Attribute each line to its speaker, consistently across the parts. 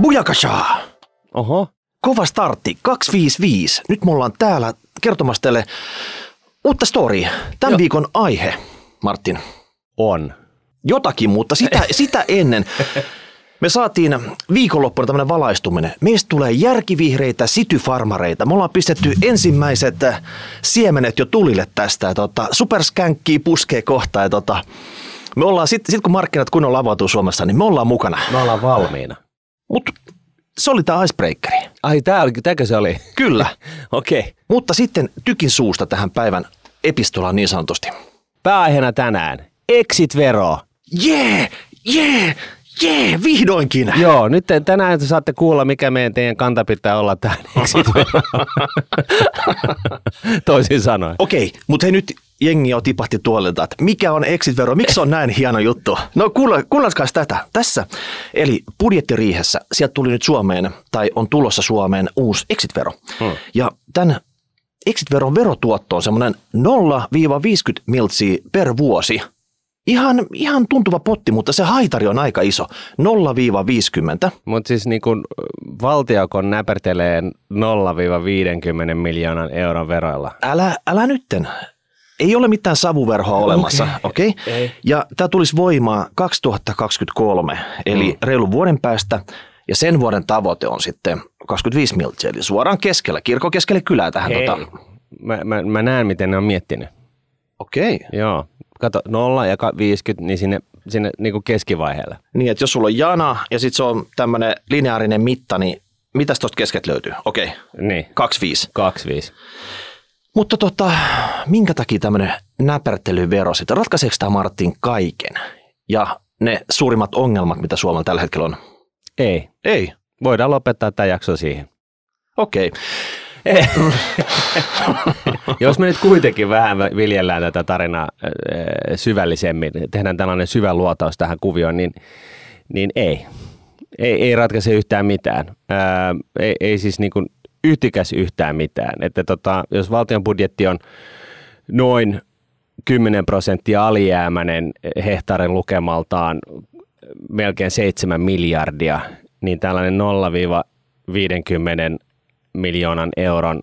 Speaker 1: Bujakasha!
Speaker 2: Oho.
Speaker 1: Kova startti, 255. Nyt me ollaan täällä kertomassa teille uutta storya. Tämän
Speaker 2: Joo.
Speaker 1: viikon aihe, Martin.
Speaker 2: On.
Speaker 1: Jotakin, mutta sitä, sitä ennen me saatiin viikonloppuna tämmöinen valaistuminen. Meistä tulee järkivihreitä sityfarmareita. Me ollaan pistetty ensimmäiset äh, siemenet jo tulille tästä. Ja tota, superskänkkiä puskee kohta. Ja tota, me ollaan, sitten sit kun markkinat kunnolla avautuu Suomessa, niin me ollaan mukana.
Speaker 2: Me ollaan valmiina.
Speaker 1: Mutta se oli tämä icebreakeri.
Speaker 2: Ai, tää oli, tääkö se oli?
Speaker 1: Kyllä.
Speaker 2: Okei. Okay.
Speaker 1: Mutta sitten tykin suusta tähän päivän epistolaan niin sanotusti.
Speaker 2: Pääaiheena tänään. Exit-vero.
Speaker 1: Jee, jee, jee, vihdoinkin.
Speaker 2: Joo, nyt tänään te saatte kuulla, mikä meidän teidän kanta pitää olla tähän exit Toisin sanoen.
Speaker 1: Okei, mutta hei nyt jengi jo tipahti tuolilta, että mikä on exit-vero, miksi se on näin hieno juttu? No kuunnelkaa tätä. Tässä, eli budjettiriihessä, sieltä tuli nyt Suomeen, tai on tulossa Suomeen uusi exit-vero.
Speaker 2: Hmm.
Speaker 1: Ja tämän exit-veron verotuotto on semmoinen 0-50 miltsiä per vuosi. Ihan, ihan tuntuva potti, mutta se haitari on aika iso. 0-50.
Speaker 2: Mutta siis niin kun valtio, kun näpertelee 0-50 miljoonan euron veroilla.
Speaker 1: Älä, älä nytten. Ei ole mitään savuverhoa olemassa, okei? Okay.
Speaker 2: Ei.
Speaker 1: Ja tämä tulisi voimaan 2023, eli mm. reilun vuoden päästä. Ja sen vuoden tavoite on sitten 25 miltsiä, eli suoraan keskellä, kirkon keskelle kylää tähän.
Speaker 2: Hei,
Speaker 1: Tota.
Speaker 2: mä, mä, mä näen, miten ne on miettinyt.
Speaker 1: Okei. Okay.
Speaker 2: Joo. Kato, 0 ja ka- 50, niin sinne, sinne niin kuin keskivaiheelle.
Speaker 1: Niin, että jos sulla on jana ja sitten se on tämmöinen lineaarinen mitta, niin mitäs tuosta keskeltä löytyy? Okei, okay.
Speaker 2: Niin,
Speaker 1: 25.
Speaker 2: 25.
Speaker 1: Mutta tota, minkä takia tämmöinen näpertelyvero sitten? Ratkaiseeko tämä Martin kaiken? Ja ne suurimmat ongelmat, mitä Suomella tällä hetkellä on?
Speaker 2: Ei.
Speaker 1: Ei.
Speaker 2: Voidaan lopettaa tämä jakso siihen.
Speaker 1: Okei.
Speaker 2: Jos me nyt kuitenkin vähän viljellään tätä tarinaa äh, syvällisemmin, tehdään tällainen syvä luotaus tähän kuvioon, niin, niin ei. ei. Ei ratkaise yhtään mitään. Ää, ei, ei siis niin kuin yhtikäs yhtään mitään. Että tota, jos valtion budjetti on noin 10 prosenttia alijäämäinen hehtaarin lukemaltaan melkein 7 miljardia, niin tällainen 0-50 miljoonan euron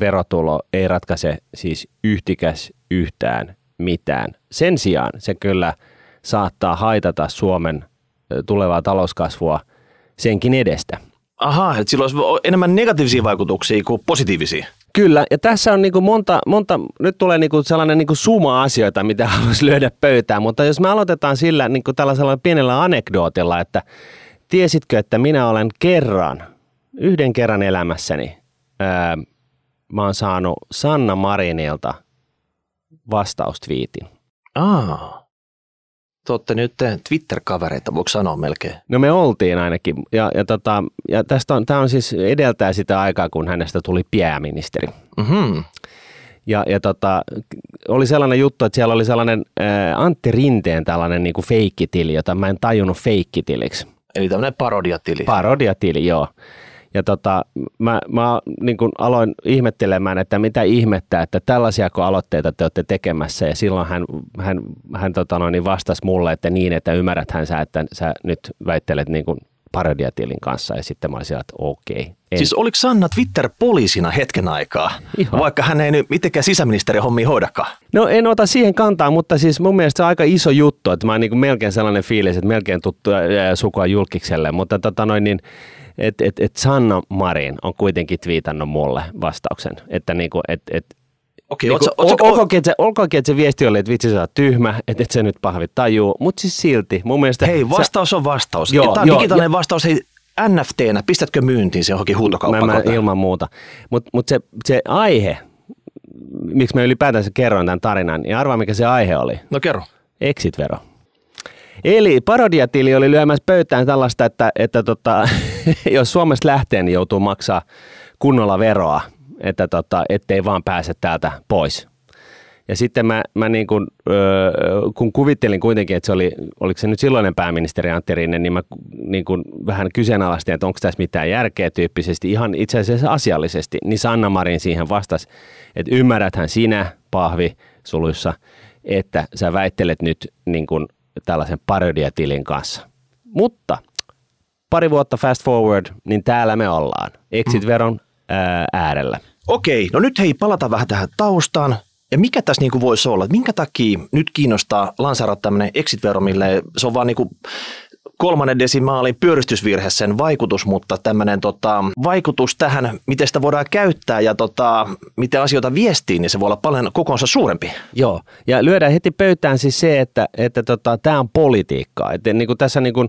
Speaker 2: verotulo ei ratkaise siis yhtikäs yhtään mitään. Sen sijaan se kyllä saattaa haitata Suomen tulevaa talouskasvua senkin edestä.
Speaker 1: Aha, että sillä olisi enemmän negatiivisia vaikutuksia kuin positiivisia.
Speaker 2: Kyllä, ja tässä on niinku monta, monta, nyt tulee niinku sellainen niinku suma asioita, mitä haluaisi lyödä pöytään, mutta jos me aloitetaan sillä niinku tällaisella pienellä anekdootilla, että tiesitkö, että minä olen kerran, yhden kerran elämässäni, ää, mä oon saanut Sanna Marinilta vastaustviitin.
Speaker 1: Aa. Te olette nyt Twitter-kavereita, voiko sanoa melkein?
Speaker 2: No me oltiin ainakin, ja, ja, tota, ja tästä on, tämä on siis edeltää sitä aikaa, kun hänestä tuli pääministeri.
Speaker 1: Mhm.
Speaker 2: Ja, ja tota, oli sellainen juttu, että siellä oli sellainen ää, Antti Rinteen tällainen niin feikkitili, jota mä en tajunnut feikkitiliksi.
Speaker 1: Eli tämmöinen parodiatili.
Speaker 2: Parodiatili, joo. Ja tota, mä, mä niin kuin aloin ihmettelemään, että mitä ihmettä, että tällaisiako aloitteita te olette tekemässä. Ja silloin hän, hän, hän tota noin, niin vastasi mulle, että niin, että ymmärräthän sä, että sä nyt väittelet niin kuin parodiatilin kanssa. Ja sitten mä olisin, että okei. En.
Speaker 1: Siis oliko Sanna Twitter-poliisina hetken aikaa,
Speaker 2: Ihan.
Speaker 1: vaikka hän ei nyt mitenkään sisäministeriön hommia hoidakaan?
Speaker 2: No en ota siihen kantaa, mutta siis mun mielestä se on aika iso juttu, että mä oon niin melkein sellainen fiilis, että melkein tuttu ää, sukua julkikselle, mutta tota noin niin, et, et, et Sanna Marin on kuitenkin twiitannut mulle vastauksen, että niinku, et, et,
Speaker 1: Okei,
Speaker 2: niinku,
Speaker 1: ootko, ootko,
Speaker 2: ol- olkoonkin, että se, olkoonkin, että se viesti oli, että vitsi sä oot tyhmä, että et se nyt pahvi tajuu, mutta siis silti mun mielestä...
Speaker 1: hei,
Speaker 2: sä-
Speaker 1: vastaus on vastaus.
Speaker 2: Joo,
Speaker 1: Tämä
Speaker 2: joo,
Speaker 1: digitaalinen vastaus. Hei, NFTnä, pistätkö myyntiin se johonkin
Speaker 2: Mä,
Speaker 1: huutokauppaan?
Speaker 2: mä, ilman muuta. Mutta mut se, se aihe, miksi mä ylipäätänsä kerroin tämän tarinan, niin arvaa mikä se aihe oli.
Speaker 1: No kerro.
Speaker 2: Exit-vero. Eli parodiatili oli lyömässä pöytään tällaista, että, että tota, jos Suomesta lähtee, niin joutuu maksaa kunnolla veroa, että tota, ettei vaan pääse täältä pois. Ja sitten mä, mä niin kun, öö, kun kuvittelin kuitenkin, että se oli, oliko se nyt silloinen pääministeri Antti Rinne, niin mä niin kun vähän kyseenalaistin, että onko tässä mitään järkeä tyyppisesti, ihan itse asiassa asiallisesti. Niin Sanna Marin siihen vastasi, että ymmärräthän sinä, pahvi suluissa, että sä väittelet nyt niin kun tällaisen parodiatilin kanssa. Mutta pari vuotta fast forward, niin täällä me ollaan. Exit-veron ää, äärellä.
Speaker 1: Okei, no nyt hei, palata vähän tähän taustaan. Ja mikä tässä niinku voisi olla, minkä takia nyt kiinnostaa lanseerata tämmöinen mille se on vaan niinku kolmannen desimaalin pyöristysvirhe sen vaikutus, mutta tämmöinen tota, vaikutus tähän, miten sitä voidaan käyttää ja tota, miten asioita viestii, niin se voi olla paljon kokonsa suurempi.
Speaker 2: Joo, ja lyödään heti pöytään siis se, että, että tota, tämä on politiikkaa. Että niin kuin tässä niin kuin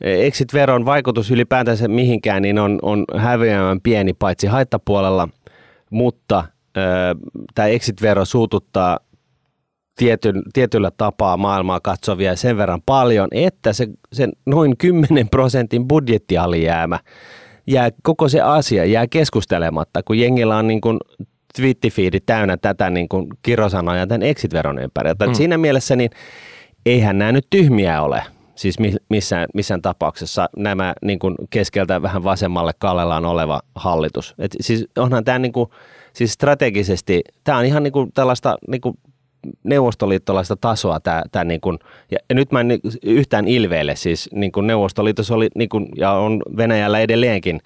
Speaker 2: exit-veron vaikutus ylipäätänsä mihinkään niin on, on häviämään pieni paitsi haittapuolella, mutta tämä exit-vero suututtaa tietyn, tietyllä tapaa maailmaa katsovia sen verran paljon, että se, se noin 10 prosentin budjettialijäämä jää, koko se asia jää keskustelematta, kun jengillä on niin kuin twittifiidi täynnä tätä niin kuin kirosanoja tämän exit-veron ympäriltä. Mm. Siinä mielessä niin eihän nämä nyt tyhmiä ole. Siis missään, missään tapauksessa nämä niin kuin keskeltä vähän vasemmalle kallellaan oleva hallitus. Et siis onhan tämä niin kuin, siis strategisesti, tämä on ihan niin kuin tällaista niin kuin neuvostoliittolaista tasoa tämä, tämä niin kuin, ja nyt mä en yhtään ilveile, siis niin kuin Neuvostoliitossa oli niin kuin, ja on Venäjällä edelleenkin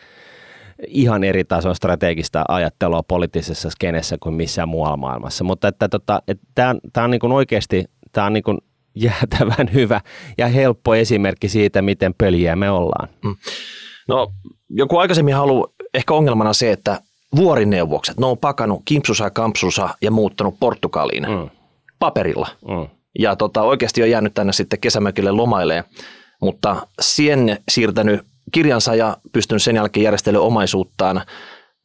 Speaker 2: ihan eri tason strategista ajattelua poliittisessa skenessä kuin missään muualla maailmassa, mutta että tota, että tämä, on, tämä on niin kuin oikeasti, tämä on niin kuin jäätävän hyvä ja helppo esimerkki siitä, miten pöljiä me ollaan. Mm.
Speaker 1: No joku aikaisemmin halu, ehkä ongelmana se, että vuorineuvokset, ne on pakannut kimpsusa kampsusa ja muuttanut Portugaliin. Mm paperilla. Mm. Ja tota, oikeasti on jäänyt tänne sitten kesämökille lomailee, mutta sien siirtänyt kirjansa ja pystynyt sen jälkeen järjestelemään omaisuuttaan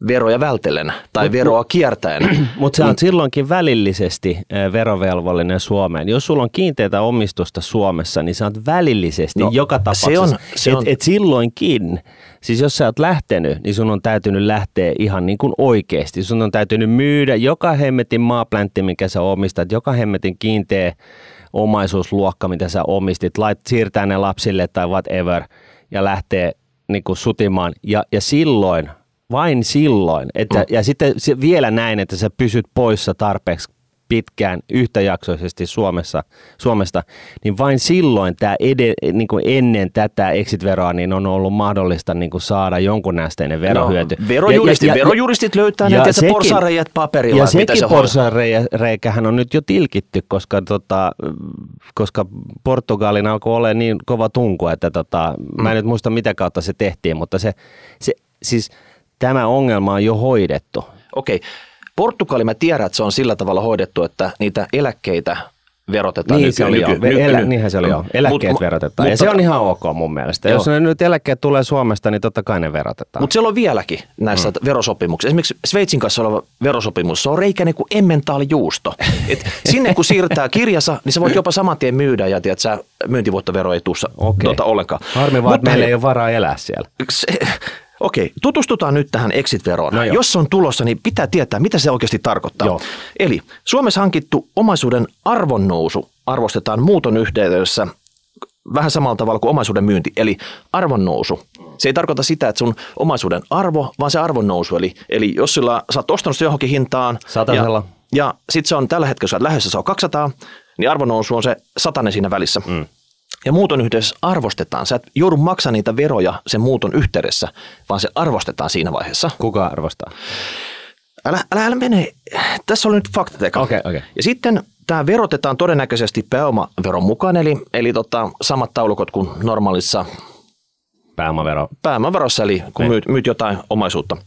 Speaker 1: veroja vältellen tai mut, veroa kiertäen.
Speaker 2: Mutta sä oot silloinkin välillisesti verovelvollinen Suomeen. Jos sulla on kiinteitä omistusta Suomessa, niin sä oot välillisesti no, joka tapauksessa. Se on, se on. Et, et silloinkin Siis jos sä oot lähtenyt, niin sun on täytynyt lähteä ihan niin kuin oikeasti. Sun on täytynyt myydä joka hemmetin maapläntti, mikä sä omistat, joka hemmetin kiinteä omaisuusluokka, mitä sä omistit, lait, siirtää ne lapsille tai whatever ja lähtee niin kuin sutimaan. Ja, ja silloin, vain silloin, että, mm. ja sitten vielä näin, että sä pysyt poissa tarpeeksi pitkään yhtäjaksoisesti Suomessa, Suomesta, niin vain silloin tämä ede, niin kuin ennen tätä exit-veroa niin on ollut mahdollista niin kuin saada jonkun nästeinen verohyöty.
Speaker 1: No, verojuristit, ja, ja, verojuristit löytää ja ne porsareijat paperilla.
Speaker 2: Ja sekin se porsareikähän on nyt jo tilkitty, koska, tota, koska Portugalin alkoi olla niin kova tunku, että tota, mm. mä en nyt muista mitä kautta se tehtiin, mutta se, se siis tämä ongelma on jo hoidettu.
Speaker 1: Okei. Okay. Portugali, mä tiedän, että se on sillä tavalla hoidettu, että niitä eläkkeitä verotetaan.
Speaker 2: Niin se oli nyky, nyky, Elä, niinhän se oli joo. Eläkkeet mut, verotetaan. Mutta, ja se on ihan ok mun mielestä. Joo. Jos ne nyt eläkkeet tulee Suomesta, niin totta kai ne verotetaan.
Speaker 1: Mutta siellä on vieläkin näissä mm. verosopimuksissa. Esimerkiksi Sveitsin kanssa oleva verosopimus, se on reikäinen kuin emmentaalijuusto. Et sinne kun siirtää kirjassa, niin sä voit jopa saman tien myydä ja tiedät, sä myyntivuottovero ei tuossa okay. tuota, ollenkaan.
Speaker 2: Harmi vaan, että meillä ei ole varaa elää siellä.
Speaker 1: Se, Okei, tutustutaan nyt tähän exit-veroon. No Jos se on tulossa, niin pitää tietää, mitä se oikeasti tarkoittaa. Joo. Eli Suomessa hankittu omaisuuden arvonnousu arvostetaan muuton yhteydessä vähän samalla tavalla kuin omaisuuden myynti, eli arvonnousu. Se ei tarkoita sitä, että sun omaisuuden arvo, vaan se arvonnousu. Eli, eli jos sillä, sä oot ostanut se johonkin hintaan,
Speaker 2: Satasella.
Speaker 1: ja, ja sitten se on tällä hetkellä, sä lähdössä, se on 200, niin arvonnousu on se satanen siinä välissä. Mm. Ja muuton yhteydessä arvostetaan. Sä et joudu maksamaan niitä veroja sen muuton yhteydessä, vaan se arvostetaan siinä vaiheessa.
Speaker 2: Kuka arvostaa?
Speaker 1: Älä, älä, älä mene. Tässä oli nyt faktateka.
Speaker 2: Okay, okay.
Speaker 1: Ja sitten tämä verotetaan todennäköisesti pääomaveron mukaan, eli, eli tota, samat taulukot kuin normaalissa
Speaker 2: Pääomavero.
Speaker 1: pääomaverossa, eli kun niin. myyt, myyt jotain omaisuutta.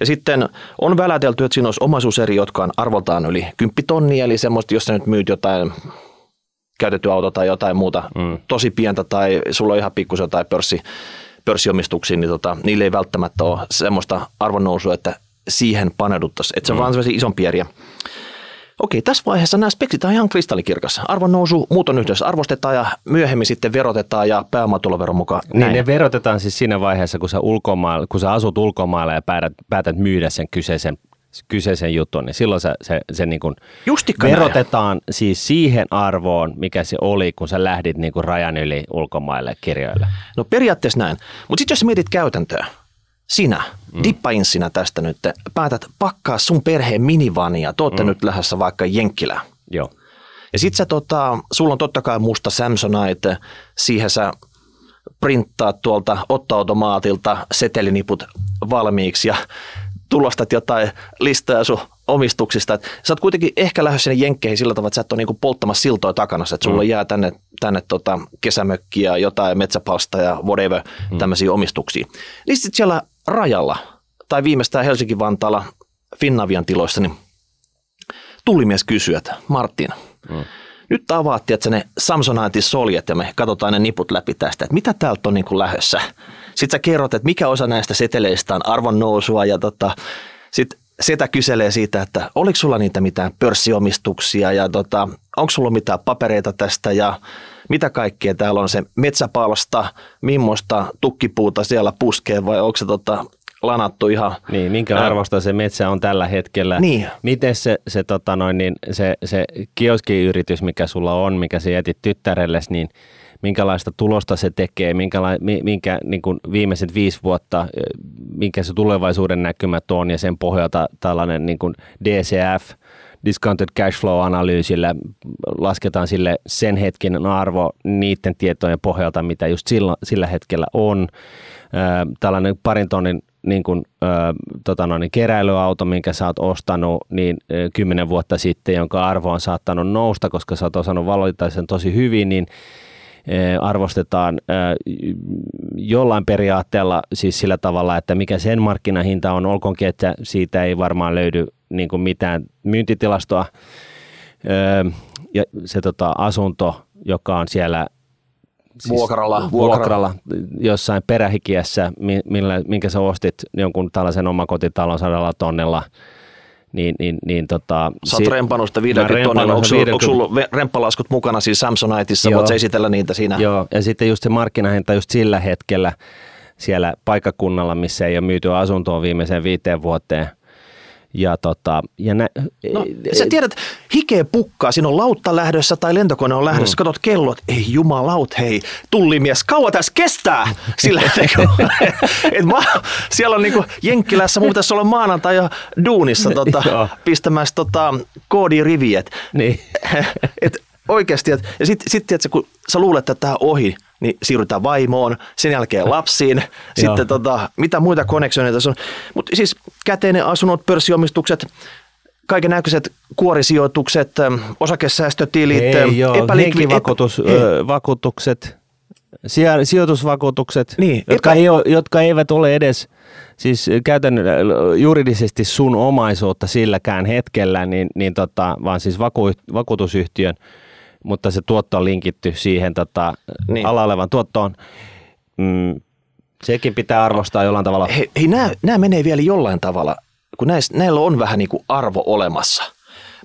Speaker 1: Ja sitten on välätelty, että siinä olisi omaisuuseri, jotka on arvoltaan yli 10 tonnia, eli semmoista, jos sä nyt myyt jotain käytetty auto tai jotain muuta mm. tosi pientä tai sulla on ihan pikkusen jotain pörssi, pörssiomistuksia, niin tota, niille ei välttämättä ole semmoista arvonnousua, että siihen paneuduttaisiin. Että se on mm. vaan sellaisia isompia eriä. Okei, tässä vaiheessa nämä speksit on ihan kristallikirkas. Arvonnousu, muuton yhdessä arvostetaan ja myöhemmin sitten verotetaan ja pääomatuloveron mukaan.
Speaker 2: Niin näin. ne verotetaan siis siinä vaiheessa, kun sä, ulkomailla, kun sä asut ulkomailla ja päätät, päätät myydä sen kyseisen kyseisen jutun, niin silloin se, se, se niin kuin verotetaan siis siihen arvoon, mikä se oli, kun sä lähdit niin kuin rajan yli ulkomaille kirjoille.
Speaker 1: No periaatteessa näin. Mutta sitten jos sä mietit käytäntöä, sinä, mm. dippainssina tästä nyt, päätät pakkaa sun perheen minivania, te mm. nyt lähdössä vaikka Jenkkilään.
Speaker 2: Joo.
Speaker 1: Ja sit sä tota, sulla on totta kai musta Samsonite, siihen sä printtaa tuolta ottoautomaatilta seteliniput valmiiksi ja tulostat jotain listaa sun omistuksista. Et sä oot kuitenkin ehkä lähes sinne jenkkeihin sillä tavalla, että sä et ole niinku polttamassa siltoja takana, että sulla mm. jää tänne, tänne tota kesämökkiä, jotain metsäpalsta ja whatever, mm. tämmöisiä omistuksia. Niin sitten siellä rajalla tai viimeistään Helsinki-Vantaalla Finnavian tiloissa, niin tulimies kysyy, että Martin, mm. nyt avaattiin, että ne Samsonite soljet ja me katsotaan ne niput läpi tästä, että mitä täältä on niin kuin lähössä. Sitten sä kerrot, että mikä osa näistä seteleistä on arvon nousua ja tota, sitten sitä kyselee siitä, että oliko sulla niitä mitään pörssiomistuksia ja tota, onko sulla mitään papereita tästä ja mitä kaikkea täällä on se metsäpalsta, millaista tukkipuuta siellä puskee vai onko se tota, lanattu ihan.
Speaker 2: Niin, minkä arvosta se metsä on tällä hetkellä.
Speaker 1: Niin.
Speaker 2: Miten se, se, tota noin, niin se, se kioskiyritys, mikä sulla on, mikä se jätit tyttärelles, niin minkälaista tulosta se tekee, minkä, minkä niin kuin viimeiset viisi vuotta, minkä se tulevaisuuden näkymät on ja sen pohjalta tällainen niin kuin DCF, discounted cash flow-analyysillä lasketaan sille sen hetken arvo niiden tietojen pohjalta, mitä just sillä, sillä hetkellä on. Tällainen parin tonnin niin kuin, tota noin, keräilyauto, minkä sä oot ostanut niin kymmenen vuotta sitten, jonka arvo on saattanut nousta, koska sä oot osannut valita sen tosi hyvin, niin arvostetaan jollain periaatteella siis sillä tavalla, että mikä sen markkinahinta on, olkoonkin, että siitä ei varmaan löydy niin kuin mitään myyntitilastoa. Ja se tota, asunto, joka on siellä
Speaker 1: siis vuokralla,
Speaker 2: vuokralla, jossain perähikiässä, millä, minkä sä ostit jonkun tällaisen omakotitalon sadalla tonnella, niin, niin, niin tota,
Speaker 1: Sä oot rempannut sitä 50 tonnilla. Onko, sulla, onko sulla remppalaskut mukana siis Samsoniteissa? Voit esitellä niitä siinä?
Speaker 2: Joo, ja sitten just se markkinahinta just sillä hetkellä siellä paikkakunnalla, missä ei ole myyty asuntoa viimeiseen viiteen vuoteen – ja tota, ja nä,
Speaker 1: no, sä tiedät, hikeä pukkaa, siinä on lautta lähdössä tai lentokone on lähdössä, mm. katsot kellot, ei jumalaut, hei, tullimies, kauan tässä kestää? Sillä et mä, siellä on niinku Jenkkilässä, mun pitäisi olla maanantai ja duunissa tota, pistämässä tota, koodiriviet. Niin. et, oikeasti, ja sitten sit, sit, kun sä luulet, että tämä ohi, niin siirrytään vaimoon, sen jälkeen lapsiin, sitten tota, mitä muita koneksioneita on. Mutta siis käteinen asunnot, pörssiomistukset, kaiken näköiset kuorisijoitukset, osakesäästötilit,
Speaker 2: Ei, joo, henkivakuutukset, sijoitusvakuutukset, niin, jotka, epä... ei ole, jotka eivät ole edes siis käytännön juridisesti sun omaisuutta silläkään hetkellä, niin, niin tota, vaan siis vaku, vakuutusyhtiön mutta se tuotto on linkitty siihen tota, niin. ala olevan tuottoon. Mm, sekin pitää arvostaa jollain tavalla.
Speaker 1: Hei, hei nämä, nämä menee vielä jollain tavalla, kun näissä, näillä on vähän niin kuin arvo olemassa.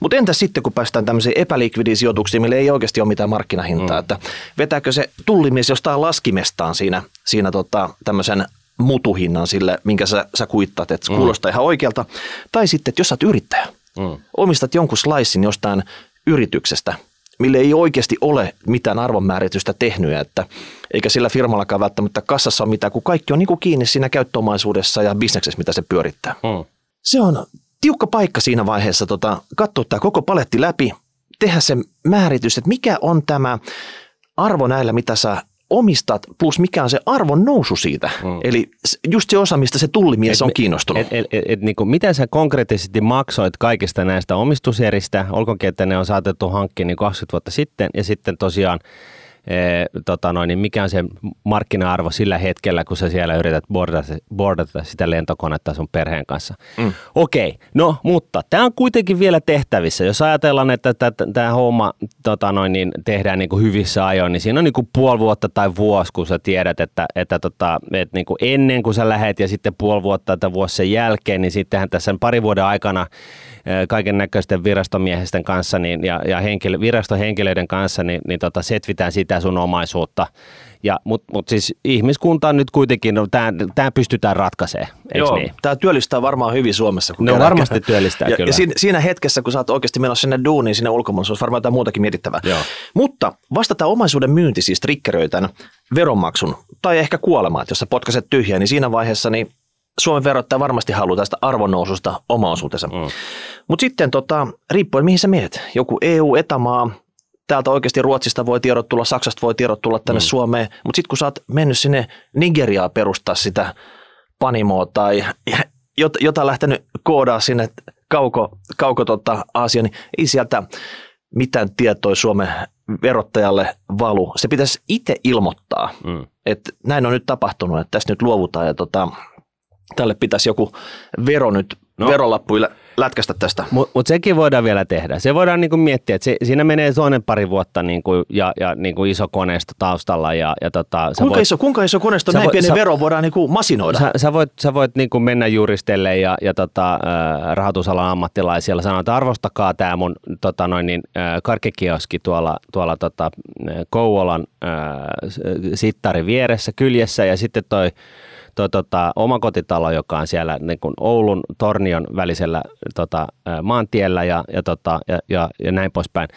Speaker 1: Mutta entä sitten, kun päästään tämmöiseen epälikvidisijoituksiin, millä ei oikeasti ole mitään markkinahintaa, mm. että vetääkö se tullimies jostain laskimestaan siinä, siinä tota, tämmöisen mutuhinnan sille, minkä sä, sä kuittaat, että se mm. kuulostaa ihan oikealta. Tai sitten, että jos sä oot yrittäjä, mm. omistat jonkun slicein jostain yrityksestä – mille ei oikeasti ole mitään arvonmääritystä tehnyt, että eikä sillä firmallakaan välttämättä kassassa ole mitään, kun kaikki on niin kuin kiinni siinä käyttöomaisuudessa ja bisneksessä, mitä se pyörittää. Mm. Se on tiukka paikka siinä vaiheessa tota, katsoa tämä koko paletti läpi, tehdä se määritys, että mikä on tämä arvo näillä, mitä sä omistat, plus mikä on se arvon nousu siitä. Mm. Eli just se osa, mistä se tullimies et, on kiinnostunut.
Speaker 2: Et, et, et, et, niin kuin, miten sä konkreettisesti maksoit kaikista näistä omistuseristä, olkoonkin, että ne on saatettu hankkia niin 20 vuotta sitten, ja sitten tosiaan ee, tota noin, niin mikä on se markkina-arvo sillä hetkellä, kun sä siellä yrität boardata, boardata sitä lentokonetta sun perheen kanssa. Mm. Okei, no mutta tämä on kuitenkin vielä tehtävissä. Jos ajatellaan, että tämä homma tota noin, niin tehdään niin kuin hyvissä ajoin, niin siinä on niin kuin puoli vuotta tai vuosi, kun sä tiedät, että, että, tota, että niin kuin ennen kuin sä lähet ja sitten puoli vuotta tai vuosi sen jälkeen, niin sittenhän tässä pari vuoden aikana kaiken näköisten virastomiehesten kanssa niin, ja, ja henkilö, virastohenkilöiden kanssa, niin, niin tota, setvitään sitä sun omaisuutta. Ja, Mutta mut siis ihmiskunta on nyt kuitenkin, no, tämä pystytään ratkaisemaan, Joo, niin?
Speaker 1: tämä työllistää varmaan hyvin Suomessa.
Speaker 2: Kun no varmasti työllistää
Speaker 1: ja,
Speaker 2: kyllä.
Speaker 1: Ja siinä, siinä hetkessä, kun sä oot oikeasti menossa sinne duuniin, sinne ulkomaille, se olisi varmaan jotain muutakin mietittävää. Joo. Mutta vasta tämä omaisuuden myynti siis triggeröi tämän veronmaksun tai ehkä kuolemaa, että jos sä potkaset tyhjää, niin siinä vaiheessa niin Suomen verottaja varmasti haluaa tästä arvonnoususta oma osuutensa. Mm. Mutta sitten tota, riippuen mihin sä meet, joku EU-etamaa täältä oikeasti Ruotsista voi tiedot tulla, Saksasta voi tiedot tulla tänne mm. Suomeen, mutta sitten kun sä oot mennyt sinne Nigeriaa perustaa sitä panimoa tai jota lähtenyt koodaa sinne kauko, kauko tota Aasia, niin ei sieltä mitään tietoa Suomen verottajalle valu. Se pitäisi itse ilmoittaa, mm. että näin on nyt tapahtunut, että tästä nyt luovutaan ja tota, tälle pitäisi joku vero nyt, no. verolappuille lätkästä tästä.
Speaker 2: Mutta mut sekin voidaan vielä tehdä. Se voidaan niinku miettiä, että se, siinä menee toinen pari vuotta niinku, ja, ja niinku iso koneisto taustalla. Ja, ja tota,
Speaker 1: kuinka, voit, iso, kuinka iso koneisto näin voit, pieni sä, vero voidaan niinku masinoida?
Speaker 2: Sä, sä voit, sä voit niinku mennä juristelle ja, ja tota, äh, rahoitusalan ammattilaisilla sanoa, että arvostakaa tämä mun tota noin, niin, äh, karkkikioski tuolla, tuolla tota, Kouvolan äh, sittari vieressä, kyljessä ja sitten toi toi, tota, omakotitalo, joka on siellä niin kuin Oulun Tornion välisellä tota, maantiellä ja, ja, tota, ja, ja, ja näin poispäin.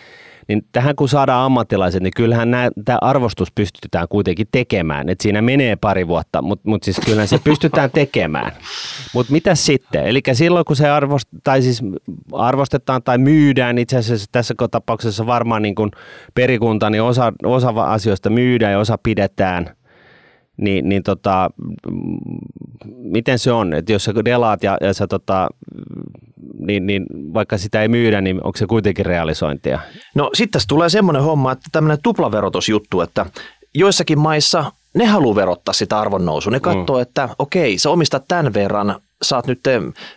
Speaker 2: Niin tähän kun saadaan ammattilaiset, niin kyllähän tämä arvostus pystytään kuitenkin tekemään. Et siinä menee pari vuotta, mutta mut siis kyllähän se pystytään tekemään. Mutta mitä sitten? Eli silloin kun se arvost, tai siis arvostetaan tai myydään, itse asiassa tässä tapauksessa varmaan niin kuin perikunta, niin osa, osa asioista myydään ja osa pidetään – niin, niin tota, miten se on, että jos sä delaat ja, ja sä tota, niin, niin vaikka sitä ei myydä, niin onko se kuitenkin realisointia?
Speaker 1: No sitten tässä tulee semmoinen homma, että tämmöinen tuplaverotusjuttu, että joissakin maissa ne haluaa verottaa sitä arvonnousua. Ne katsoo, mm. että okei, sä omistat tämän verran, sä oot nyt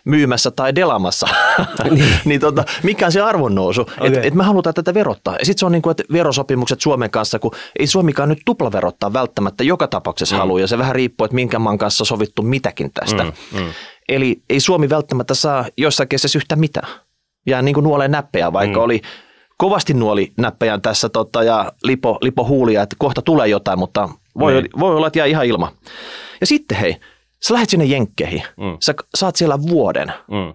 Speaker 1: myymässä tai delamassa, niin, niin tota, mikä on se arvonnousu, okay. että et me halutaan tätä verottaa. Ja sitten se on niin kuin, että verosopimukset Suomen kanssa, kun ei Suomikaan nyt tuplaverottaa välttämättä joka tapauksessa mm. halua, ja se vähän riippuu, että minkä maan kanssa sovittu mitäkin tästä. Mm, mm. Eli ei Suomi välttämättä saa joissain kesessä yhtä mitään. Ja niin kuin nuolee näppejä, vaikka mm. oli kovasti nuoli näppejään tässä tota, ja lipo, lipo huulia, että kohta tulee jotain, mutta voi, niin. voi olla, että jää ihan ilma. Ja sitten hei, sä lähdet sinne jenkkeihin, mm. sä saat siellä vuoden, mm.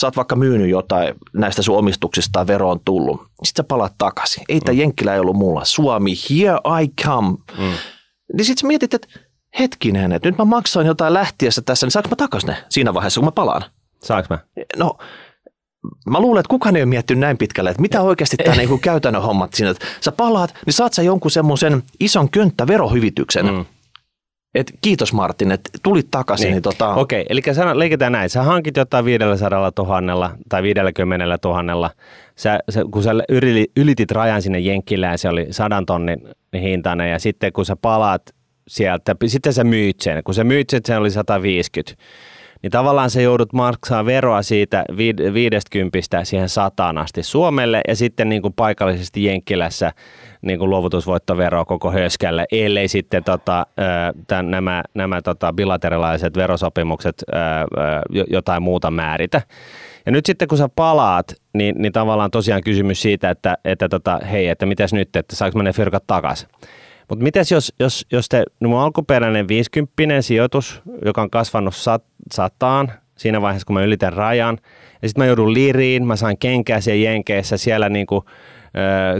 Speaker 1: sä oot vaikka myynyt jotain näistä sun omistuksista tai vero on tullut, sitten sä palaat takaisin. Ei tämä mm. jenkkilä ei ollut mulla, Suomi, here I come. Mm. Niin sitten sä mietit, että hetkinen, että nyt mä maksoin jotain lähtiessä tässä, niin saanko mä takaisin ne siinä vaiheessa, kun mä palaan?
Speaker 2: Saanko mä?
Speaker 1: No, mä luulen, että kukaan ei ole miettinyt näin pitkälle, että mitä oikeasti tämä niinku käytännön hommat siinä, että sä palaat, niin saat sä jonkun semmoisen ison könttä verohyvityksen, mm. Et kiitos Martin, että tulit takaisin. Niin. Niin tota...
Speaker 2: Okei, eli sano, leikitään näin. Sä hankit jotain 500 000 tai 50 000. Sä, sä, kun sä ylitit rajan sinne Jenkkilään, se oli sadan tonnin hintainen ja sitten kun sä palaat sieltä, sitten sä myyt sen. Kun sä myyt sen, se oli 150 niin tavallaan se joudut maksaa veroa siitä 50 siihen sataan asti Suomelle ja sitten niin kuin paikallisesti Jenkkilässä niin kuin luovutusvoittoveroa koko höskälle, ellei sitten tota, tämän, nämä, nämä tota, bilateraalaiset verosopimukset jotain muuta määritä. Ja nyt sitten kun sä palaat, niin, niin tavallaan tosiaan kysymys siitä, että, että tota, hei, että mitäs nyt, että saanko mä ne fyrkat takaisin. Mutta mitäs jos, jos, jos te, no mun alkuperäinen 50 sijoitus, joka on kasvanut sat, sataan siinä vaiheessa, kun mä ylitän rajan, ja sitten mä joudun liriin, mä saan kenkää siellä Jenkeissä, siellä niinku,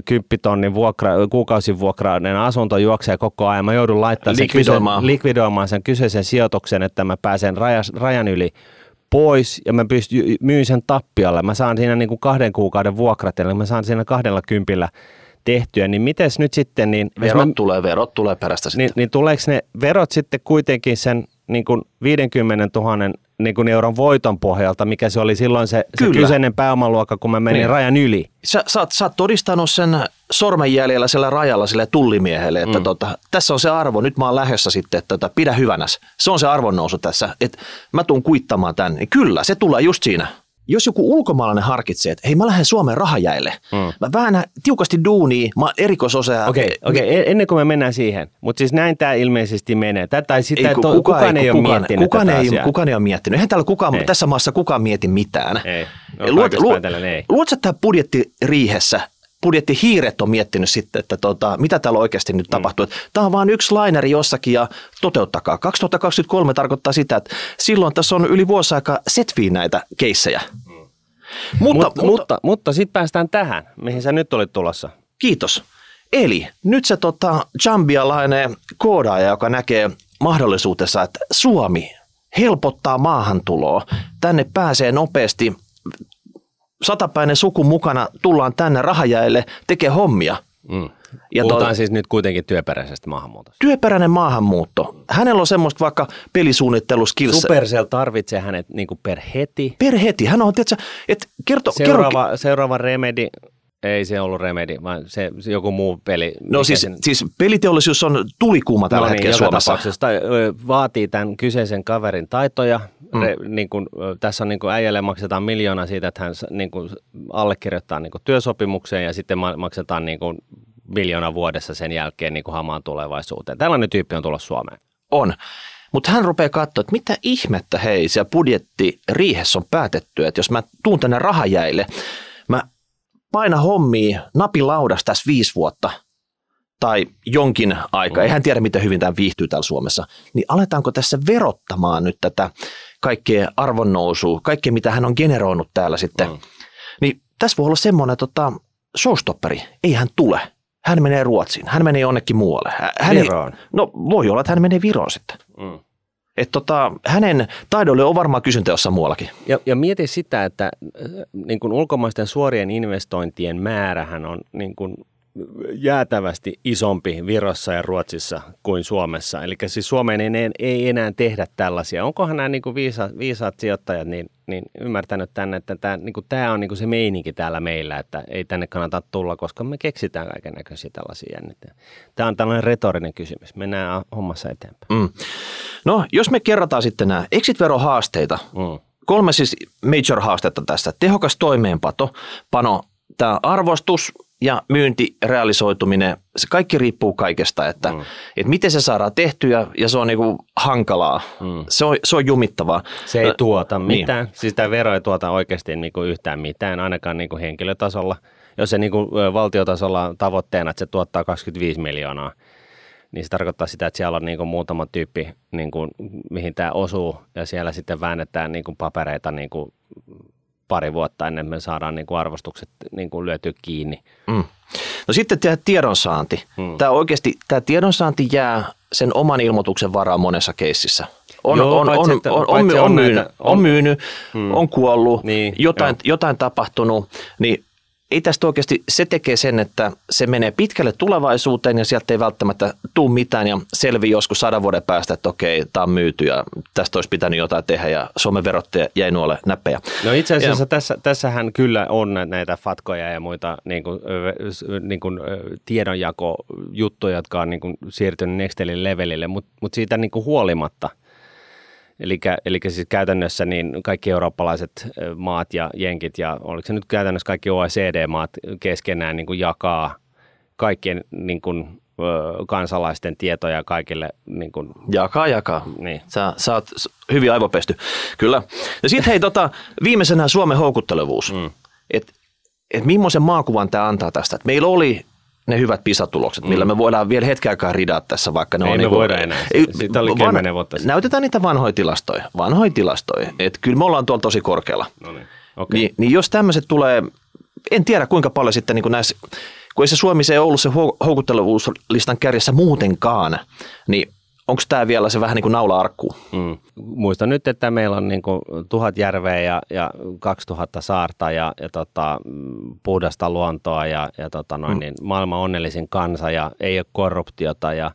Speaker 2: kymppitonnin vuokra, kuukausivuokrainen asunto juoksee koko ajan. Mä joudun laittamaan likvidoimaan. Sen, likvidoimaan sen kyseisen sijoituksen, että mä pääsen rajas, rajan yli pois ja mä pystyn myyn sen tappiolle. Mä saan siinä niin kuin kahden kuukauden vuokrat, eli mä saan siinä kahdella kympillä tehtyä, niin miten nyt sitten... Niin,
Speaker 1: verot mä, tulee, verot tulee perästä
Speaker 2: sitten. Niin, niin tuleeko ne verot sitten kuitenkin sen niin kuin 50 000 niin kuin euron voiton pohjalta, mikä se oli silloin se, se kyseinen pääomaluokka, kun mä menin niin. rajan yli.
Speaker 1: Sä, sä, oot, sä oot todistanut sen sormenjäljellä sillä rajalla sille tullimiehelle, että mm. tota, tässä on se arvo, nyt mä oon lähdössä sitten, että tota, pidä hyvänäs. Se on se arvonnousu tässä, että mä tuun kuittamaan tämän. Kyllä, se tulee just siinä jos joku ulkomaalainen harkitsee, että hei mä lähden Suomeen rahajäille, mm. mä vähän tiukasti duuni, mä oon erikoisosa.
Speaker 2: Okei, okay, okay. Ennen kuin me mennään siihen, mutta siis näin tämä ilmeisesti menee. Tai sitä, ei, kuka, to, kukaan ei, ei ole kukaan, miettinyt
Speaker 1: kukaan tätä ei, asiaa. Kukaan ei ole miettinyt. Eihän täällä kukaan, ei. tässä maassa kukaan mieti mitään. Ei.
Speaker 2: No, luot, luot,
Speaker 1: luot sä tämä budjettiriihessä budjettihiiret on miettinyt sitten, että tota, mitä täällä oikeasti nyt mm. tapahtuu. Tämä on vain yksi laineri jossakin ja toteuttakaa. 2023 tarkoittaa sitä, että silloin tässä on yli vuosi aika setviin näitä keissejä. Mm.
Speaker 2: Mutta, mutta, mutta, mutta sitten päästään tähän, mihin sä nyt olit tulossa.
Speaker 1: Kiitos. Eli nyt se tota, jambialainen koodaaja, joka näkee mahdollisuutessa, että Suomi helpottaa maahantuloa. Tänne pääsee nopeasti satapäinen suku mukana tullaan tänne rahajäille tekee hommia.
Speaker 2: Mm. Ja Puhutaan to, siis nyt kuitenkin työperäisestä maahanmuutosta.
Speaker 1: Työperäinen maahanmuutto. Hänellä on semmoista vaikka pelisuunnitteluskills.
Speaker 2: Supercell tarvitsee hänet niin kuin per heti.
Speaker 1: Per heti. Hän on, tiedätkö, että kerto,
Speaker 2: seuraava,
Speaker 1: kerro,
Speaker 2: seuraava remedi ei se ollut Remedi, vaan se, se joku muu peli.
Speaker 1: No siis, sen... siis peliteollisuus on tulikuuma tällä no niin, hetkellä Suomessa.
Speaker 2: Tai, vaatii tämän kyseisen kaverin taitoja. Mm. Re, niin kun, tässä on niin kun äijälle maksetaan miljoona siitä, että hän niin kun, allekirjoittaa niin kun, työsopimukseen ja sitten maksetaan niin kun, miljoona vuodessa sen jälkeen niin hamaan tulevaisuuteen. Tällainen tyyppi on tullut Suomeen.
Speaker 1: On. Mutta hän rupeaa katsoa, että mitä ihmettä hei, siellä budjetti riihessä on päätetty, että jos mä tuun tänne rahajäille, mä paina hommia napilaudasta tässä viisi vuotta tai jonkin aikaa, mm. eihän tiedä miten hyvin tämä viihtyy täällä Suomessa, niin aletaanko tässä verottamaan nyt tätä kaikkea arvonnousua, kaikkea mitä hän on generoinut täällä sitten. Mm. Niin tässä voi olla semmoinen tota, showstopperi, ei hän tule. Hän menee Ruotsiin, hän menee jonnekin muualle. Hän
Speaker 2: Viroon.
Speaker 1: Ei, no voi olla, että hän menee Viroon sitten. Mm. Että tota, hänen taidolle on varmaan kysyntä jossain muuallakin.
Speaker 2: Ja, ja mieti sitä, että äh, niin kuin ulkomaisten suorien investointien määrähän on niin kuin jäätävästi isompi Virossa ja Ruotsissa kuin Suomessa. Eli siis Suomeen ei, ei enää tehdä tällaisia. Onkohan nämä niin kuin viisa, viisaat sijoittajat niin, niin ymmärtänyt tänne, että tämä, niin kuin, tämä on niin kuin se meininki täällä meillä, että ei tänne kannata tulla, koska me keksitään kaiken näköisiä tällaisia jännitteitä. Tämä on tällainen retorinen kysymys. Mennään hommassa eteenpäin. Mm.
Speaker 1: No, jos me kerrataan sitten nämä exit-verohaasteita, mm. kolme siis major-haastetta tästä. Tehokas toimeenpato, pano, tämä arvostus, ja myynti, realisoituminen, se kaikki riippuu kaikesta, että, mm. että miten se saadaan tehtyä ja se on niinku hankalaa, mm. se, on, se on jumittavaa.
Speaker 2: Se ei tuota niin. mitään, niin. siis tämä vero ei tuota oikeasti niinku yhtään mitään, ainakaan niinku henkilötasolla. Jos se niinku valtiotasolla on tavoitteena, että se tuottaa 25 miljoonaa, niin se tarkoittaa sitä, että siellä on niinku muutama tyyppi, niinku, mihin tämä osuu, ja siellä sitten väännetään niinku papereita niinku pari vuotta ennen me saadaan niin kuin arvostukset niin kuin lyötyä kiinni. Mm.
Speaker 1: No sitten tämä tiedonsaanti. Mm. Tämä oikeasti, tämä tiedonsaanti jää sen oman ilmoituksen varaan monessa keississä. On, Joo, on, on, on, on, on, on, myynyt, on, myynyt, mm. on kuollut, niin, jotain, jotain tapahtunut, niin ei tästä oikeasti, se tekee sen, että se menee pitkälle tulevaisuuteen ja sieltä ei välttämättä tule mitään ja selviää joskus sadan vuoden päästä, että okei, tämä on myyty ja tästä olisi pitänyt jotain tehdä ja Suomen verottaja jäi nuolle näppejä.
Speaker 2: No itse asiassa ja, tässä, tässähän kyllä on näitä fatkoja ja muita niin kuin, niin kuin, tiedonjakojuttuja, jotka on niin kuin, siirtynyt Nextelin levelille, mutta mut siitä niin kuin, huolimatta – Eli, eli siis käytännössä niin kaikki eurooppalaiset maat ja jenkit ja oliko se nyt käytännössä kaikki OECD-maat keskenään niin kuin jakaa kaikkien niin kuin, kansalaisten tietoja kaikille. Niin kuin,
Speaker 1: jakaa, jakaa. Niin. Sä, sä oot hyvin aivopesty. Kyllä. Ja sitten hei, tota, viimeisenä Suomen houkuttelevuus. Mm. Että et millaisen maakuvan tämä antaa tästä? Et meillä oli ne hyvät pisatulokset, millä mm. me voidaan vielä hetken aikaa ridaa tässä, vaikka ne
Speaker 2: ei
Speaker 1: on...
Speaker 2: Ei me niin voida enää. Ei, Siitä oli van, vuotta sitten.
Speaker 1: Näytetään niitä vanhoja tilastoja, vanhoja tilastoja. Että kyllä me ollaan tuolla tosi korkealla. No niin. Okay. Niin, niin jos tämmöiset tulee, en tiedä kuinka paljon sitten niin kuin näissä, kun ei se Suomi se ollut se houkuttelevuuslistan kärjessä muutenkaan, niin onko tämä vielä se vähän niin kuin naula-arkku? Mm.
Speaker 2: Muistan nyt, että meillä on niin kuin tuhat järveä ja, ja 2000 saarta ja, ja tota, puhdasta luontoa ja, ja tota noin, mm. niin maailman onnellisin kansa ja ei ole korruptiota ja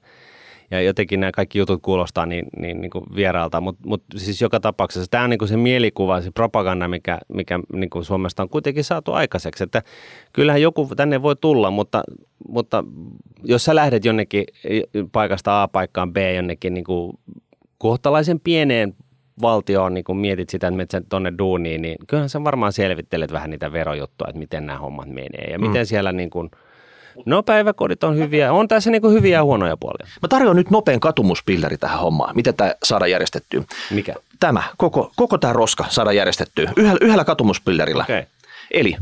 Speaker 2: ja jotenkin nämä kaikki jutut kuulostaa niin, niin, niin kuin vieraalta, mutta mut siis joka tapauksessa tämä on niin kuin se mielikuva, se propaganda, mikä, mikä niin kuin Suomesta on kuitenkin saatu aikaiseksi, että kyllähän joku tänne voi tulla, mutta, mutta jos sä lähdet jonnekin paikasta A paikkaan B jonnekin niin kuin kohtalaisen pieneen valtioon, niin kun mietit sitä, että menet tuonne duuniin, niin kyllähän sä varmaan selvittelet vähän niitä verojuttuja, että miten nämä hommat menee. Ja mm. miten siellä niin kuin – No päiväkodit on hyviä. On tässä niin hyviä ja huonoja puolia.
Speaker 1: Mä tarjoan nyt nopean katumuspilleri tähän hommaan. Miten tämä saada järjestettyä?
Speaker 2: Mikä?
Speaker 1: Tämä, koko, koko tämä roska saada järjestettyä yhdellä, yhdellä katumuspillerillä. Okay. Eli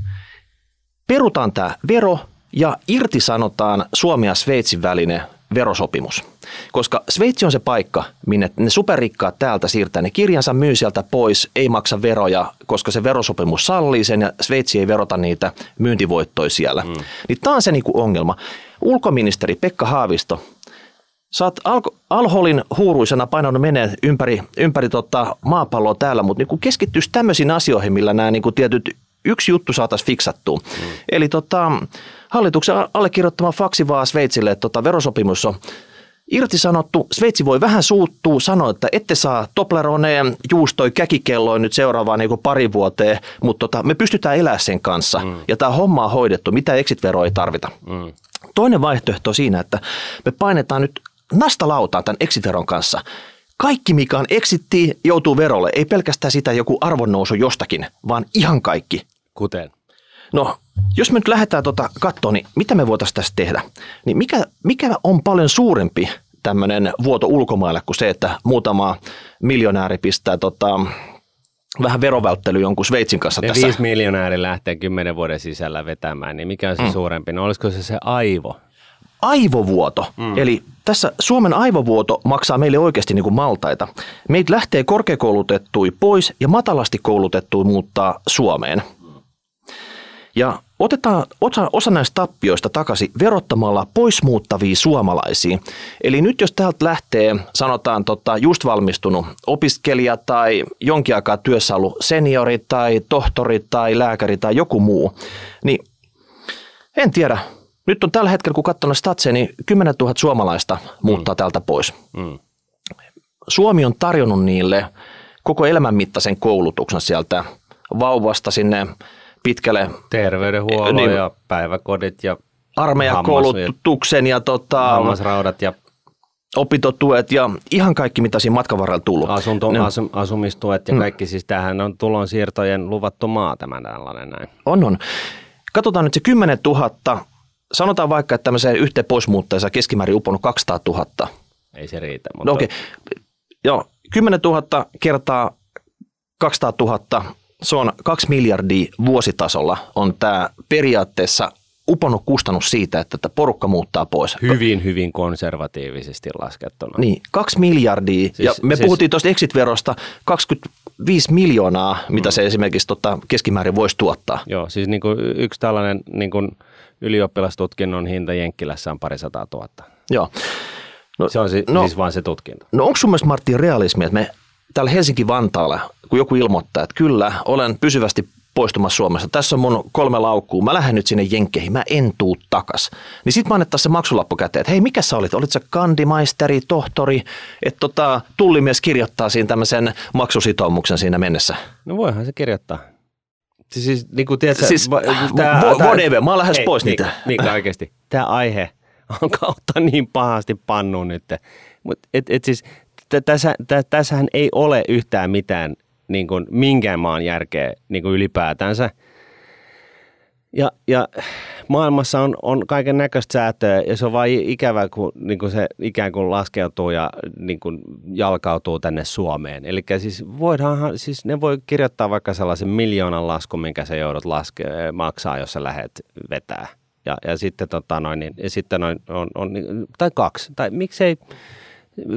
Speaker 1: perutaan tämä vero ja irtisanotaan Suomi ja Sveitsin välinen verosopimus. Koska Sveitsi on se paikka, minne ne superrikkaat täältä siirtää ne kirjansa, myy sieltä pois, ei maksa veroja, koska se verosopimus sallii sen ja Sveitsi ei verota niitä myyntivoittoja siellä. Mm. Niin tämä on se niinku ongelma. Ulkoministeri Pekka Haavisto, Sä oot Al- Alholin huuruisena painanut menee ympäri, ympäri tota maapalloa täällä, mutta niinku keskittyisi tämmöisiin asioihin, millä nämä niinku tietyt yksi juttu saataisiin fiksattua. Mm. Eli tota, hallituksen allekirjoittama faksi vaan Sveitsille, että tota, verosopimus on irtisanottu. Sveitsi voi vähän suuttua, sanoa, että ette saa Tobleroneen juustoi käkikelloin nyt seuraavaan niin pari vuoteen, mutta tota, me pystytään elämään sen kanssa. Mm. Ja tämä homma on hoidettu, mitä exit-veroa ei tarvita. Mm. Toinen vaihtoehto on siinä, että me painetaan nyt nastalautaan tämän exit-veron kanssa. Kaikki, mikä on exitti, joutuu verolle. Ei pelkästään sitä joku arvonnousu jostakin, vaan ihan kaikki.
Speaker 2: Kuten?
Speaker 1: No, jos me nyt lähdetään tuota katsoa, niin mitä me voitaisiin tästä tehdä? Niin mikä, mikä on paljon suurempi tämmöinen vuoto ulkomaille kuin se, että muutama miljonääri pistää tota, vähän verovälttely jonkun Sveitsin kanssa
Speaker 2: ne
Speaker 1: tässä.
Speaker 2: viisi miljonääri lähtee kymmenen vuoden sisällä vetämään, niin mikä on se mm. suurempi? No olisiko se se aivo?
Speaker 1: Aivovuoto. Mm. Eli tässä Suomen aivovuoto maksaa meille oikeasti niin kuin maltaita. Meitä lähtee korkeakoulutettui pois ja matalasti koulutettui muuttaa Suomeen. Ja otetaan osa, osa näistä tappioista takaisin verottamalla poismuuttavia suomalaisia. Eli nyt jos täältä lähtee, sanotaan tota, just valmistunut opiskelija tai jonkin aikaa työssä ollut seniori tai tohtori tai lääkäri tai joku muu, niin en tiedä. Nyt on tällä hetkellä, kun katsoo statseja, niin 10 000 suomalaista muuttaa mm. täältä pois. Mm. Suomi on tarjonnut niille koko elämänmittaisen koulutuksen sieltä vauvasta sinne pitkälle.
Speaker 2: Terveydenhuollon niin, ja päiväkodit ja
Speaker 1: armeijakoulutuksen ja, tota,
Speaker 2: hammasraudat ja
Speaker 1: opintotuet ja ihan kaikki, mitä siinä matkan varrella tullut.
Speaker 2: Asunto, no. asum, asumistuet ja mm. kaikki, siis tämähän on tulonsiirtojen luvattu maa tämä tällainen näin.
Speaker 1: On, on. Katsotaan nyt se 10 000, sanotaan vaikka, että tämmöiseen yhteen poismuuttajansa keskimäärin uponnut 200 000.
Speaker 2: Ei se riitä.
Speaker 1: Mutta... No, okay. Joo, 10 000 kertaa 200 000 se on kaksi miljardia vuositasolla on tämä periaatteessa uponnut kustannus siitä, että tätä porukka muuttaa pois.
Speaker 2: Hyvin, hyvin konservatiivisesti laskettuna.
Speaker 1: Niin, kaksi miljardia. Siis, ja me siis, puhuttiin tuosta exit-verosta 25 miljoonaa, mitä mm. se esimerkiksi tota keskimäärin voisi tuottaa.
Speaker 2: Joo, siis niin kuin yksi tällainen niin kuin ylioppilastutkinnon hinta Jenkkilässä on parisataa tuhatta.
Speaker 1: Joo.
Speaker 2: No, se on si- no, siis vain se tutkinto.
Speaker 1: No onko sun mielestä Martti realismi, että me täällä Helsinki-Vantaalla, kun joku ilmoittaa, että kyllä, olen pysyvästi poistumassa Suomesta. Tässä on mun kolme laukkuu. Mä lähden nyt sinne Jenkkeihin. Mä en tuu takas. Niin sit mä annettaisiin se maksulappu käteen, että hei, mikä sä olit? Olit sä kandimaisteri, tohtori? Että tota, tullimies kirjoittaa siinä tämmöisen maksusitoumuksen siinä mennessä.
Speaker 2: No voihan se kirjoittaa. Siis, siis niin kuin tiedätkö,
Speaker 1: siis, tää, whatever, mä oon lähes pois niitä.
Speaker 2: Niin, niin oikeasti. Tämä aihe on kautta niin pahasti pannu nyt. Mutta et, et siis tässä, tässähän ei ole yhtään mitään niin kuin minkään maan järkeä niin kuin ylipäätänsä. Ja, ja maailmassa on, on kaiken näköistä säätöä ja se on vain ikävä, kun niin kuin se ikään kuin laskeutuu ja niin kuin jalkautuu tänne Suomeen. Eli siis voidaanhan, siis ne voi kirjoittaa vaikka sellaisen miljoonan laskun, minkä sä joudut laske, maksaa, jos sä lähdet vetää. Ja, ja sitten, tota noin, niin, ja sitten noin, on, on, tai kaksi, tai miksei,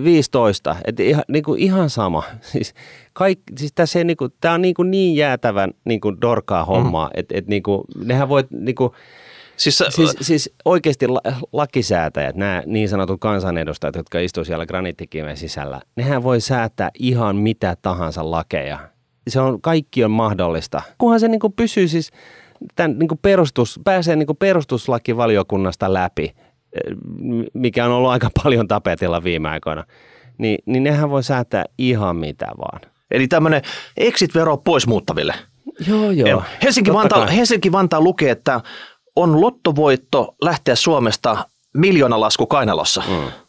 Speaker 2: 15, että ihan, niin kuin ihan sama. Siis, kaik, siis tässä ei, niin kuin, tämä on niin, kuin niin jäätävän niin kuin dorkaa hommaa, mm. että et, niin kuin, nehän voi niin kuin, Siis, siis, siis oikeasti la, lakisäätäjät, nämä niin sanotut kansanedustajat, jotka istuvat siellä graniittikiven sisällä, nehän voi säätää ihan mitä tahansa lakeja. Se on, kaikki on mahdollista. Kunhan se niin kuin pysyy siis, tämän niin kuin perustus, pääsee niin kuin perustuslakivaliokunnasta läpi mikä on ollut aika paljon tapetilla viime aikoina, niin, niin nehän voi säätää ihan mitä vaan.
Speaker 1: Eli tämmöinen exit-vero pois muuttaville.
Speaker 2: Joo, joo.
Speaker 1: Helsinki Vantaa, Helsinki Vantaa lukee, että on lottovoitto lähteä Suomesta miljoonalasku kainalossa. Mm.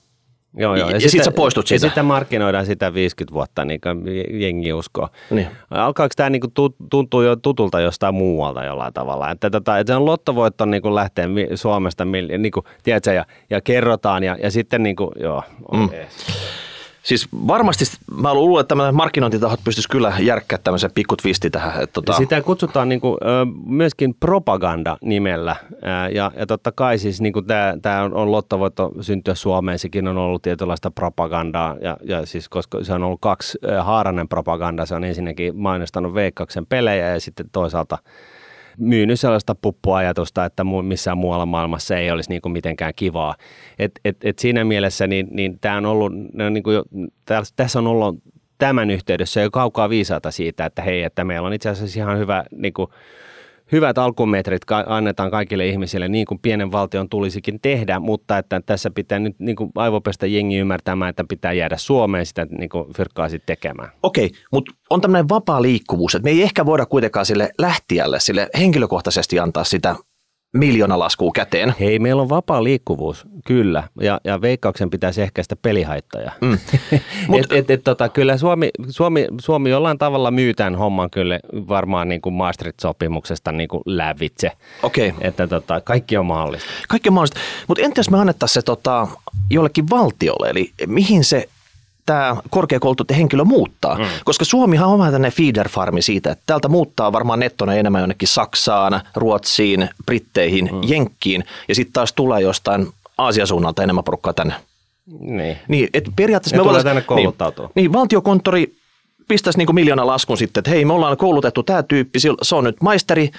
Speaker 2: Joo, joo.
Speaker 1: Ja, ja sitten sit sä poistut siitä.
Speaker 2: Ja sitten markkinoidaan sitä 50 vuotta, niin kuin jengi uskoo. Niin. Alkaako tämä niin tuntua jo tutulta jostain muualta jollain tavalla? Että, tota, että se on lottovoitto niin kuin lähtee Suomesta, niin kuin, tiedätkö, ja, ja kerrotaan ja, ja sitten niin kuin, joo, mm.
Speaker 1: Siis varmasti mä luulen, että tämmöinen markkinointitahot pystyisi kyllä järkkää tämmöisen pikkutvisti tähän. Että tota...
Speaker 2: Sitä kutsutaan niin kuin, myöskin propaganda-nimellä ja, ja totta kai siis niin kuin tämä, on, on lottovoitto syntyä Suomeen, sekin on ollut tietynlaista propagandaa ja, ja siis koska se on ollut kaksi haaranen propaganda, se on ensinnäkin mainostanut Veikkauksen pelejä ja sitten toisaalta – myynyt sellaista puppuajatusta, että missään muualla maailmassa ei olisi niin kuin mitenkään kivaa. Et, et, et siinä mielessä niin, niin tämä on ollut, niin kuin jo, tässä on ollut tämän yhteydessä jo kaukaa viisaata siitä, että hei, että meillä on itse asiassa ihan hyvä niin kuin, hyvät alkumetrit annetaan kaikille ihmisille niin kuin pienen valtion tulisikin tehdä, mutta että tässä pitää nyt niin kuin aivopestä jengi ymmärtämään, että pitää jäädä Suomeen sitä niin kuin fyrkkaa sitten tekemään.
Speaker 1: Okei, mutta on tämmöinen vapaa liikkuvuus, että me ei ehkä voida kuitenkaan sille lähtijälle, sille henkilökohtaisesti antaa sitä miljoonalaskua käteen.
Speaker 2: Hei, meillä on vapaa liikkuvuus, kyllä, ja, ja veikkauksen pitäisi ehkäistä pelihaittoja. Mm. Mut, et, et, et, tota, kyllä Suomi, Suomi, Suomi jollain tavalla myy tämän homman kyllä varmaan niin kuin Maastricht-sopimuksesta niin kuin lävitse.
Speaker 1: Okei. Okay.
Speaker 2: Että tota, kaikki on mahdollista.
Speaker 1: Kaikki on mahdollista, mutta entäs me annettaisiin se tota, jollekin valtiolle, eli mihin se tämä korkeakoulutettu henkilö muuttaa. Mm. Koska Suomihan on vähän tämmöinen feeder farmi siitä, että täältä muuttaa varmaan nettona enemmän jonnekin Saksaan, Ruotsiin, Britteihin, mm. Jenkkiin ja sitten taas tulee jostain Aasian suunnalta enemmän porukkaa tänne.
Speaker 2: Niin.
Speaker 1: Niin, että periaatteessa
Speaker 2: Ne
Speaker 1: me
Speaker 2: tulee tänne kouluttautua.
Speaker 1: Niin, niin valtiokonttori pistäisi niin miljoona laskun sitten, että hei me ollaan koulutettu tämä tyyppi, se on nyt maisteri,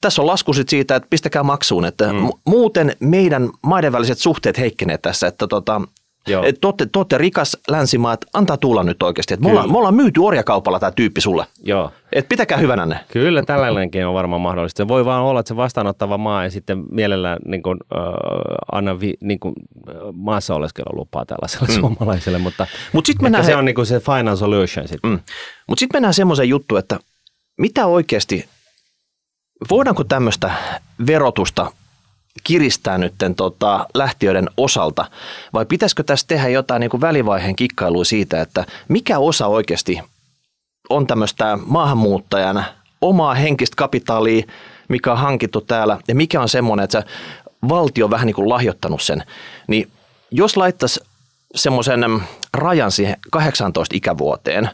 Speaker 1: tässä on lasku sit siitä, että pistäkää maksuun, että mm. muuten meidän maiden väliset suhteet heikkenee tässä, että tota,
Speaker 2: Joo.
Speaker 1: et te, ootte, te ootte rikas länsimaa, että antaa tulla nyt oikeasti, me
Speaker 2: Kyllä.
Speaker 1: ollaan, me ollaan myyty orjakaupalla tämä tyyppi sulle,
Speaker 2: Joo.
Speaker 1: että pitäkää hyvänänne.
Speaker 2: Kyllä tällainenkin on varmaan mahdollista. Se voi vaan olla, että se vastaanottava maa ja sitten mielellään niin kuin, äh, anna vi, niin kuin, äh, maassa oleskelulupaa tällaiselle mm. suomalaiselle, mutta
Speaker 1: Mut sit mennään
Speaker 2: se
Speaker 1: he-
Speaker 2: on niin kuin se final solution sitten.
Speaker 1: Mm. Mutta sitten mennään semmoiseen juttuun, että mitä oikeasti, voidaanko tämmöistä verotusta kiristää nyt tota, lähtiöiden osalta, vai pitäisikö tässä tehdä jotain niin kuin välivaiheen kikkailua siitä, että mikä osa oikeasti on tämmöistä maahanmuuttajan omaa henkistä kapitaalia, mikä on hankittu täällä, ja mikä on semmoinen, että se valtio on vähän niin kuin lahjoittanut sen, niin jos laittaisi semmoisen mm, rajan siihen 18 ikävuoteen,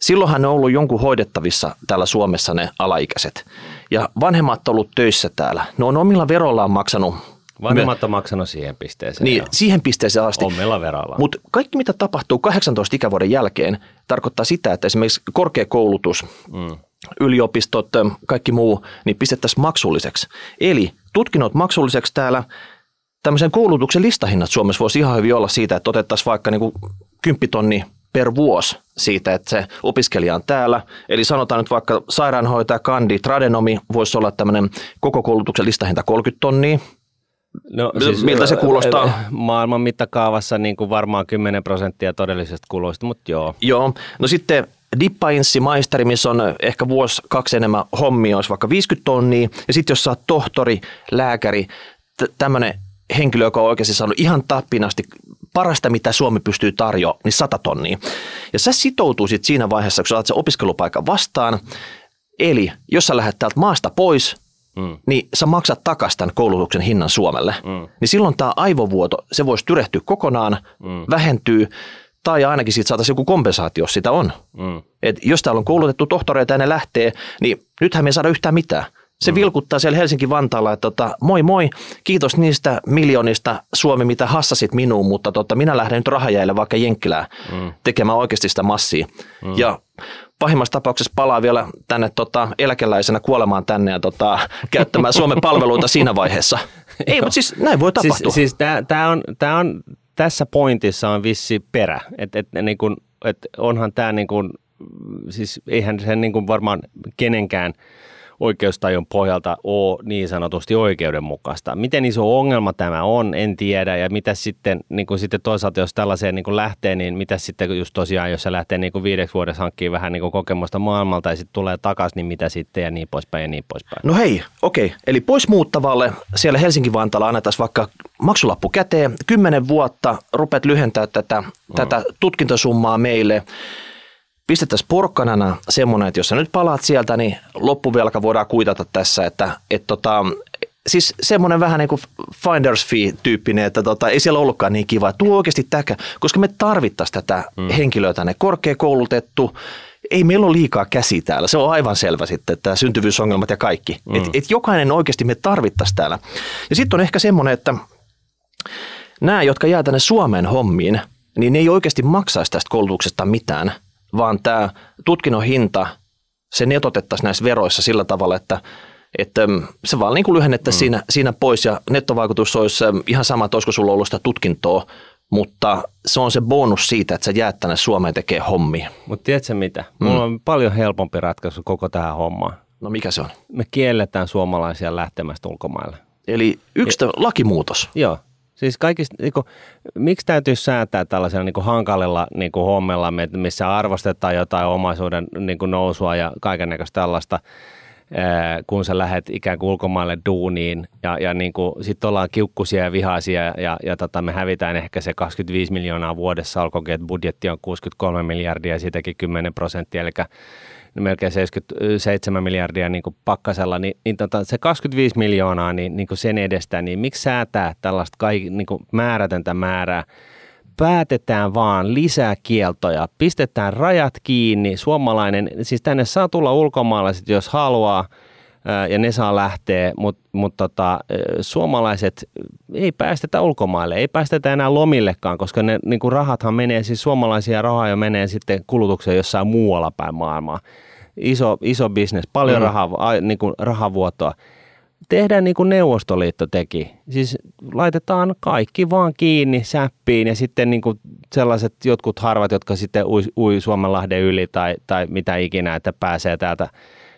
Speaker 1: silloinhan ne on ollut jonkun hoidettavissa täällä Suomessa ne alaikäiset. Ja vanhemmat on ollut töissä täällä. Ne on omilla verollaan maksanut
Speaker 2: Vanhemmat on maksanut siihen pisteeseen.
Speaker 1: niin,
Speaker 2: joo.
Speaker 1: siihen pisteeseen asti.
Speaker 2: Omilla veroilla.
Speaker 1: Mutta kaikki, mitä tapahtuu 18 ikävuoden jälkeen, tarkoittaa sitä, että esimerkiksi korkeakoulutus, mm. yliopistot, kaikki muu, niin pistettäisiin maksulliseksi. Eli tutkinnot maksulliseksi täällä, tämmöisen koulutuksen listahinnat Suomessa voisi ihan hyvin olla siitä, että otettaisiin vaikka niin kuin 10 tonni per vuosi siitä, että se opiskelija on täällä. Eli sanotaan nyt vaikka sairaanhoitaja, kandi, tradenomi voisi olla tämmöinen koko koulutuksen listahinta 30 tonnia.
Speaker 2: No,
Speaker 1: miltä se kuulostaa?
Speaker 2: Maailman mittakaavassa niin kuin varmaan 10 prosenttia todellisesta kuluista, mutta joo.
Speaker 1: Joo, no sitten dippainssi, maisteri, missä on ehkä vuosi, kaksi enemmän hommia, olisi vaikka 50 tonnia. Ja sitten jos sä oot tohtori, lääkäri, t- tämmöinen henkilö, joka on oikeasti saanut ihan tappinasti parasta, mitä Suomi pystyy tarjoamaan, niin 100 tonnia. Ja sä sitoutuisit siinä vaiheessa, kun sä oot se opiskelupaikan vastaan, eli jos sä lähdet täältä maasta pois, mm. niin sä maksat takaisin tämän koulutuksen hinnan Suomelle. Mm. Niin silloin tämä aivovuoto, se voisi tyrehtyä kokonaan, mm. vähentyy, tai ainakin siitä saataisiin joku kompensaatio, jos sitä on. Mm. Et jos täällä on koulutettu tohtoreita ja ne lähtee, niin nythän me ei saada yhtään mitään. Se mm. vilkuttaa siellä Helsinki-Vantaalla, että tota, moi moi, kiitos niistä miljoonista Suomi, mitä hassasit minuun, mutta tota, minä lähden nyt rahajäille vaikka Jenkkilään mm. tekemään oikeasti sitä massia. Mm. Ja pahimmassa tapauksessa palaa vielä tänne tota, eläkeläisenä kuolemaan tänne ja tota, käyttämään Suomen palveluita siinä vaiheessa. Ei, mutta siis näin voi tapahtua.
Speaker 2: Siis, siis tää, tää on, tää on, tässä pointissa on vissi perä. Et, et, niin kun, et onhan tämä niin kun, siis eihän se niin kun varmaan kenenkään oikeustajun pohjalta ole niin sanotusti oikeudenmukaista. Miten iso ongelma tämä on, en tiedä. Ja mitä sitten, niin kuin sitten toisaalta, jos tällaiseen niin kuin lähtee, niin mitä sitten just tosiaan, jos se lähtee niin kuin viideksi vuodessa hankkii vähän niin kuin kokemusta maailmalta ja sitten tulee takaisin, niin mitä sitten ja niin poispäin ja niin poispäin.
Speaker 1: No hei, okei. Eli pois muuttavalle siellä Helsinki-Vantaalla annetaan vaikka maksulappu käteen, kymmenen vuotta rupeat lyhentää tätä, mm. tätä tutkintosummaa meille. Pistettäisiin porkkanana semmoinen, että jos sä nyt palaat sieltä, niin loppuvelka voidaan kuitata tässä, että et tota, siis semmoinen vähän niin kuin finder's fee-tyyppinen, että tota, ei siellä ollutkaan niin kiva. Tuo oikeasti täkä, koska me tarvittaisiin tätä mm. henkilöä tänne korkeakoulutettu, ei meillä ole liikaa käsi täällä. Se on aivan selvä sitten, että syntyvyysongelmat ja kaikki. Mm. Et, et jokainen oikeasti me tarvittaisiin täällä. Ja sitten on ehkä semmoinen, että nämä, jotka jää tänne Suomeen hommiin, niin ne ei oikeasti maksaisi tästä koulutuksesta mitään, vaan tämä tutkinnon hinta, se netotettaisiin näissä veroissa sillä tavalla, että että mm, se vaan niin lyhennettäisiin mm. siinä, siinä pois ja nettovaikutus olisi mm, ihan sama, että olisiko sulla ollut sitä tutkintoa, mutta se on se bonus siitä, että sä jäät tänne Suomeen tekee hommia.
Speaker 2: Mutta tiedätkö mitä? Mulla mm. on paljon helpompi ratkaisu koko tähän hommaan.
Speaker 1: No mikä se on?
Speaker 2: Me kielletään suomalaisia lähtemästä ulkomaille.
Speaker 1: Eli yksi lakimuutos.
Speaker 2: Joo. Siis kaikista, niin kuin, miksi täytyy säätää tällaisella niin kuin hankalilla niin kuin hommella, missä arvostetaan jotain omaisuuden niin kuin nousua ja kaikenlaista tällaista, kun sä lähdet ikään kuin ulkomaille duuniin ja, ja niin sitten ollaan kiukkusia ja vihaisia ja, ja, tota, me hävitään ehkä se 25 miljoonaa vuodessa, olkoonkin, että budjetti on 63 miljardia ja siitäkin 10 prosenttia, eli melkein 77 miljardia niin kuin pakkasella, niin, niin tota, se 25 miljoonaa niin, niin kuin sen edestä, niin miksi säätää tällaista kaik, niin kuin määrätöntä määrää? Päätetään vaan lisää kieltoja, pistetään rajat kiinni, suomalainen, siis tänne saa tulla ulkomaalaiset, jos haluaa, ja ne saa lähteä, mutta mut tota, suomalaiset ei päästetä ulkomaille, ei päästetä enää lomillekaan, koska ne niin kuin rahathan menee, siis suomalaisia rahoja menee sitten kulutukseen jossain muualla päin maailmaa. Iso, iso bisnes, paljon mm. rahaa, niin kuin rahavuotoa. Tehdään niin kuin Neuvostoliitto teki. Siis laitetaan kaikki vaan kiinni säppiin ja sitten niin kuin sellaiset jotkut harvat, jotka sitten ui, ui Suomenlahden yli tai, tai mitä ikinä, että pääsee täältä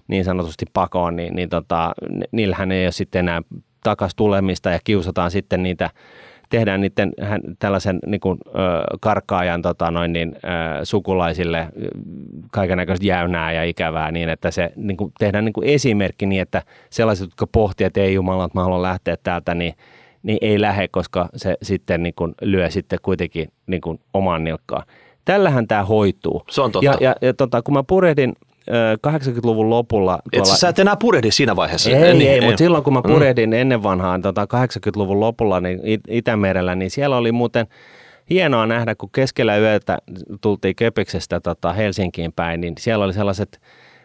Speaker 2: niin sanotusti pakoon, niin, niin tota, niillähän ei ole sitten enää takas tulemista ja kiusataan sitten niitä, tehdään niiden tällaisen niin kuin, ö, karkkaajan tota, noin niin, ö, sukulaisille kaikenlaista jäynää ja ikävää niin, että se niin kuin, tehdään niin kuin esimerkki niin, että sellaiset, jotka pohtivat, että ei jumala, että mä haluan lähteä täältä, niin, niin ei lähde, koska se sitten niin kuin, lyö sitten kuitenkin niin kuin, omaan nilkkaan. Tällähän tämä hoituu.
Speaker 1: Se on totta.
Speaker 2: Ja, ja, ja tota, kun mä purehdin 80-luvun lopulla...
Speaker 1: Et sä et enää purehdi siinä vaiheessa?
Speaker 2: Ei, ei, ei mutta silloin kun mä mm. purehdin mm. ennen vanhaan tota 80-luvun lopulla niin Itämerellä, niin siellä oli muuten hienoa nähdä, kun keskellä yötä tultiin Köpiksestä tota Helsinkiin päin, niin siellä oli sellaiset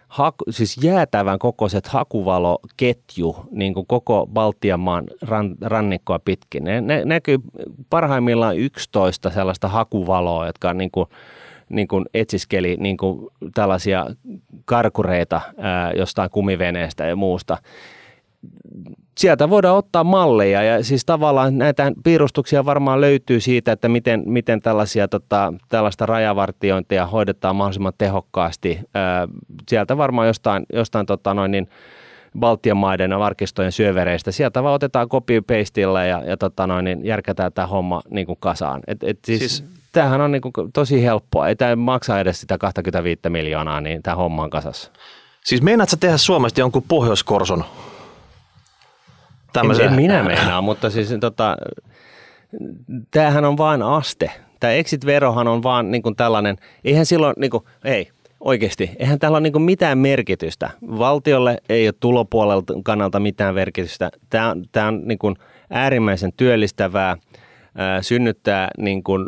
Speaker 2: haku, siis jäätävän kokoiset hakuvaloketju niin kuin koko Baltian maan ran, rannikkoa pitkin. Ne, ne näkyy parhaimmillaan 11 sellaista hakuvaloa, jotka on niin kuin niin kuin etsiskeli niin kuin tällaisia karkureita ää, jostain kumiveneestä ja muusta. Sieltä voidaan ottaa malleja ja siis tavallaan näitä piirustuksia varmaan löytyy siitä, että miten, miten tällaisia, tota, tällaista rajavartiointia hoidetaan mahdollisimman tehokkaasti. Ää, sieltä varmaan jostain, jostain tota noin niin, Baltian maiden arkistojen syövereistä. Sieltä vaan otetaan copy pastilla ja, ja tota noin, niin järkätään tämä homma niin kuin kasaan. Et, et siis, siis tämähän on niin kuin tosi helppoa. Ei tämä maksa edes sitä 25 miljoonaa, niin tämä homma on kasassa.
Speaker 1: Siis meinaatko tehdä Suomesta jonkun Pohjoiskorson?
Speaker 2: En, en minä meinaa, mutta siis tota, tämähän on vain aste. Tämä exit-verohan on vaan niin kuin tällainen, eihän silloin, niin kuin, ei, oikeasti, eihän tällä ole niin mitään merkitystä. Valtiolle ei ole tulopuolelta kannalta mitään merkitystä. Tämä, tämä on niin kuin äärimmäisen työllistävää – synnyttää niin kuin,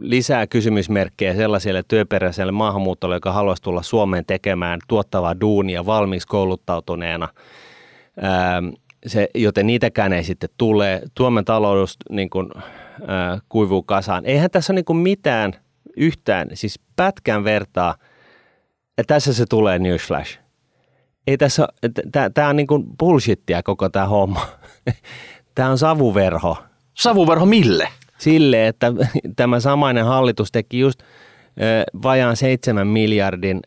Speaker 2: lisää kysymysmerkkejä sellaiselle työperäiselle maahanmuutolle, joka haluaisi tulla Suomeen tekemään tuottavaa duunia valmiiksi kouluttautuneena. Se, joten niitäkään ei sitten tule. Suomen talous niin kuin, kuivuu kasaan. Eihän tässä ole niin kuin mitään yhtään, siis pätkän vertaa, ja tässä se tulee newsflash. Ei tässä, tämä on niin kuin bullshittia koko tämä homma. Tämä on savuverho
Speaker 1: Savuverho mille?
Speaker 2: Sille, että tämä samainen hallitus teki just vajaan 7 miljardin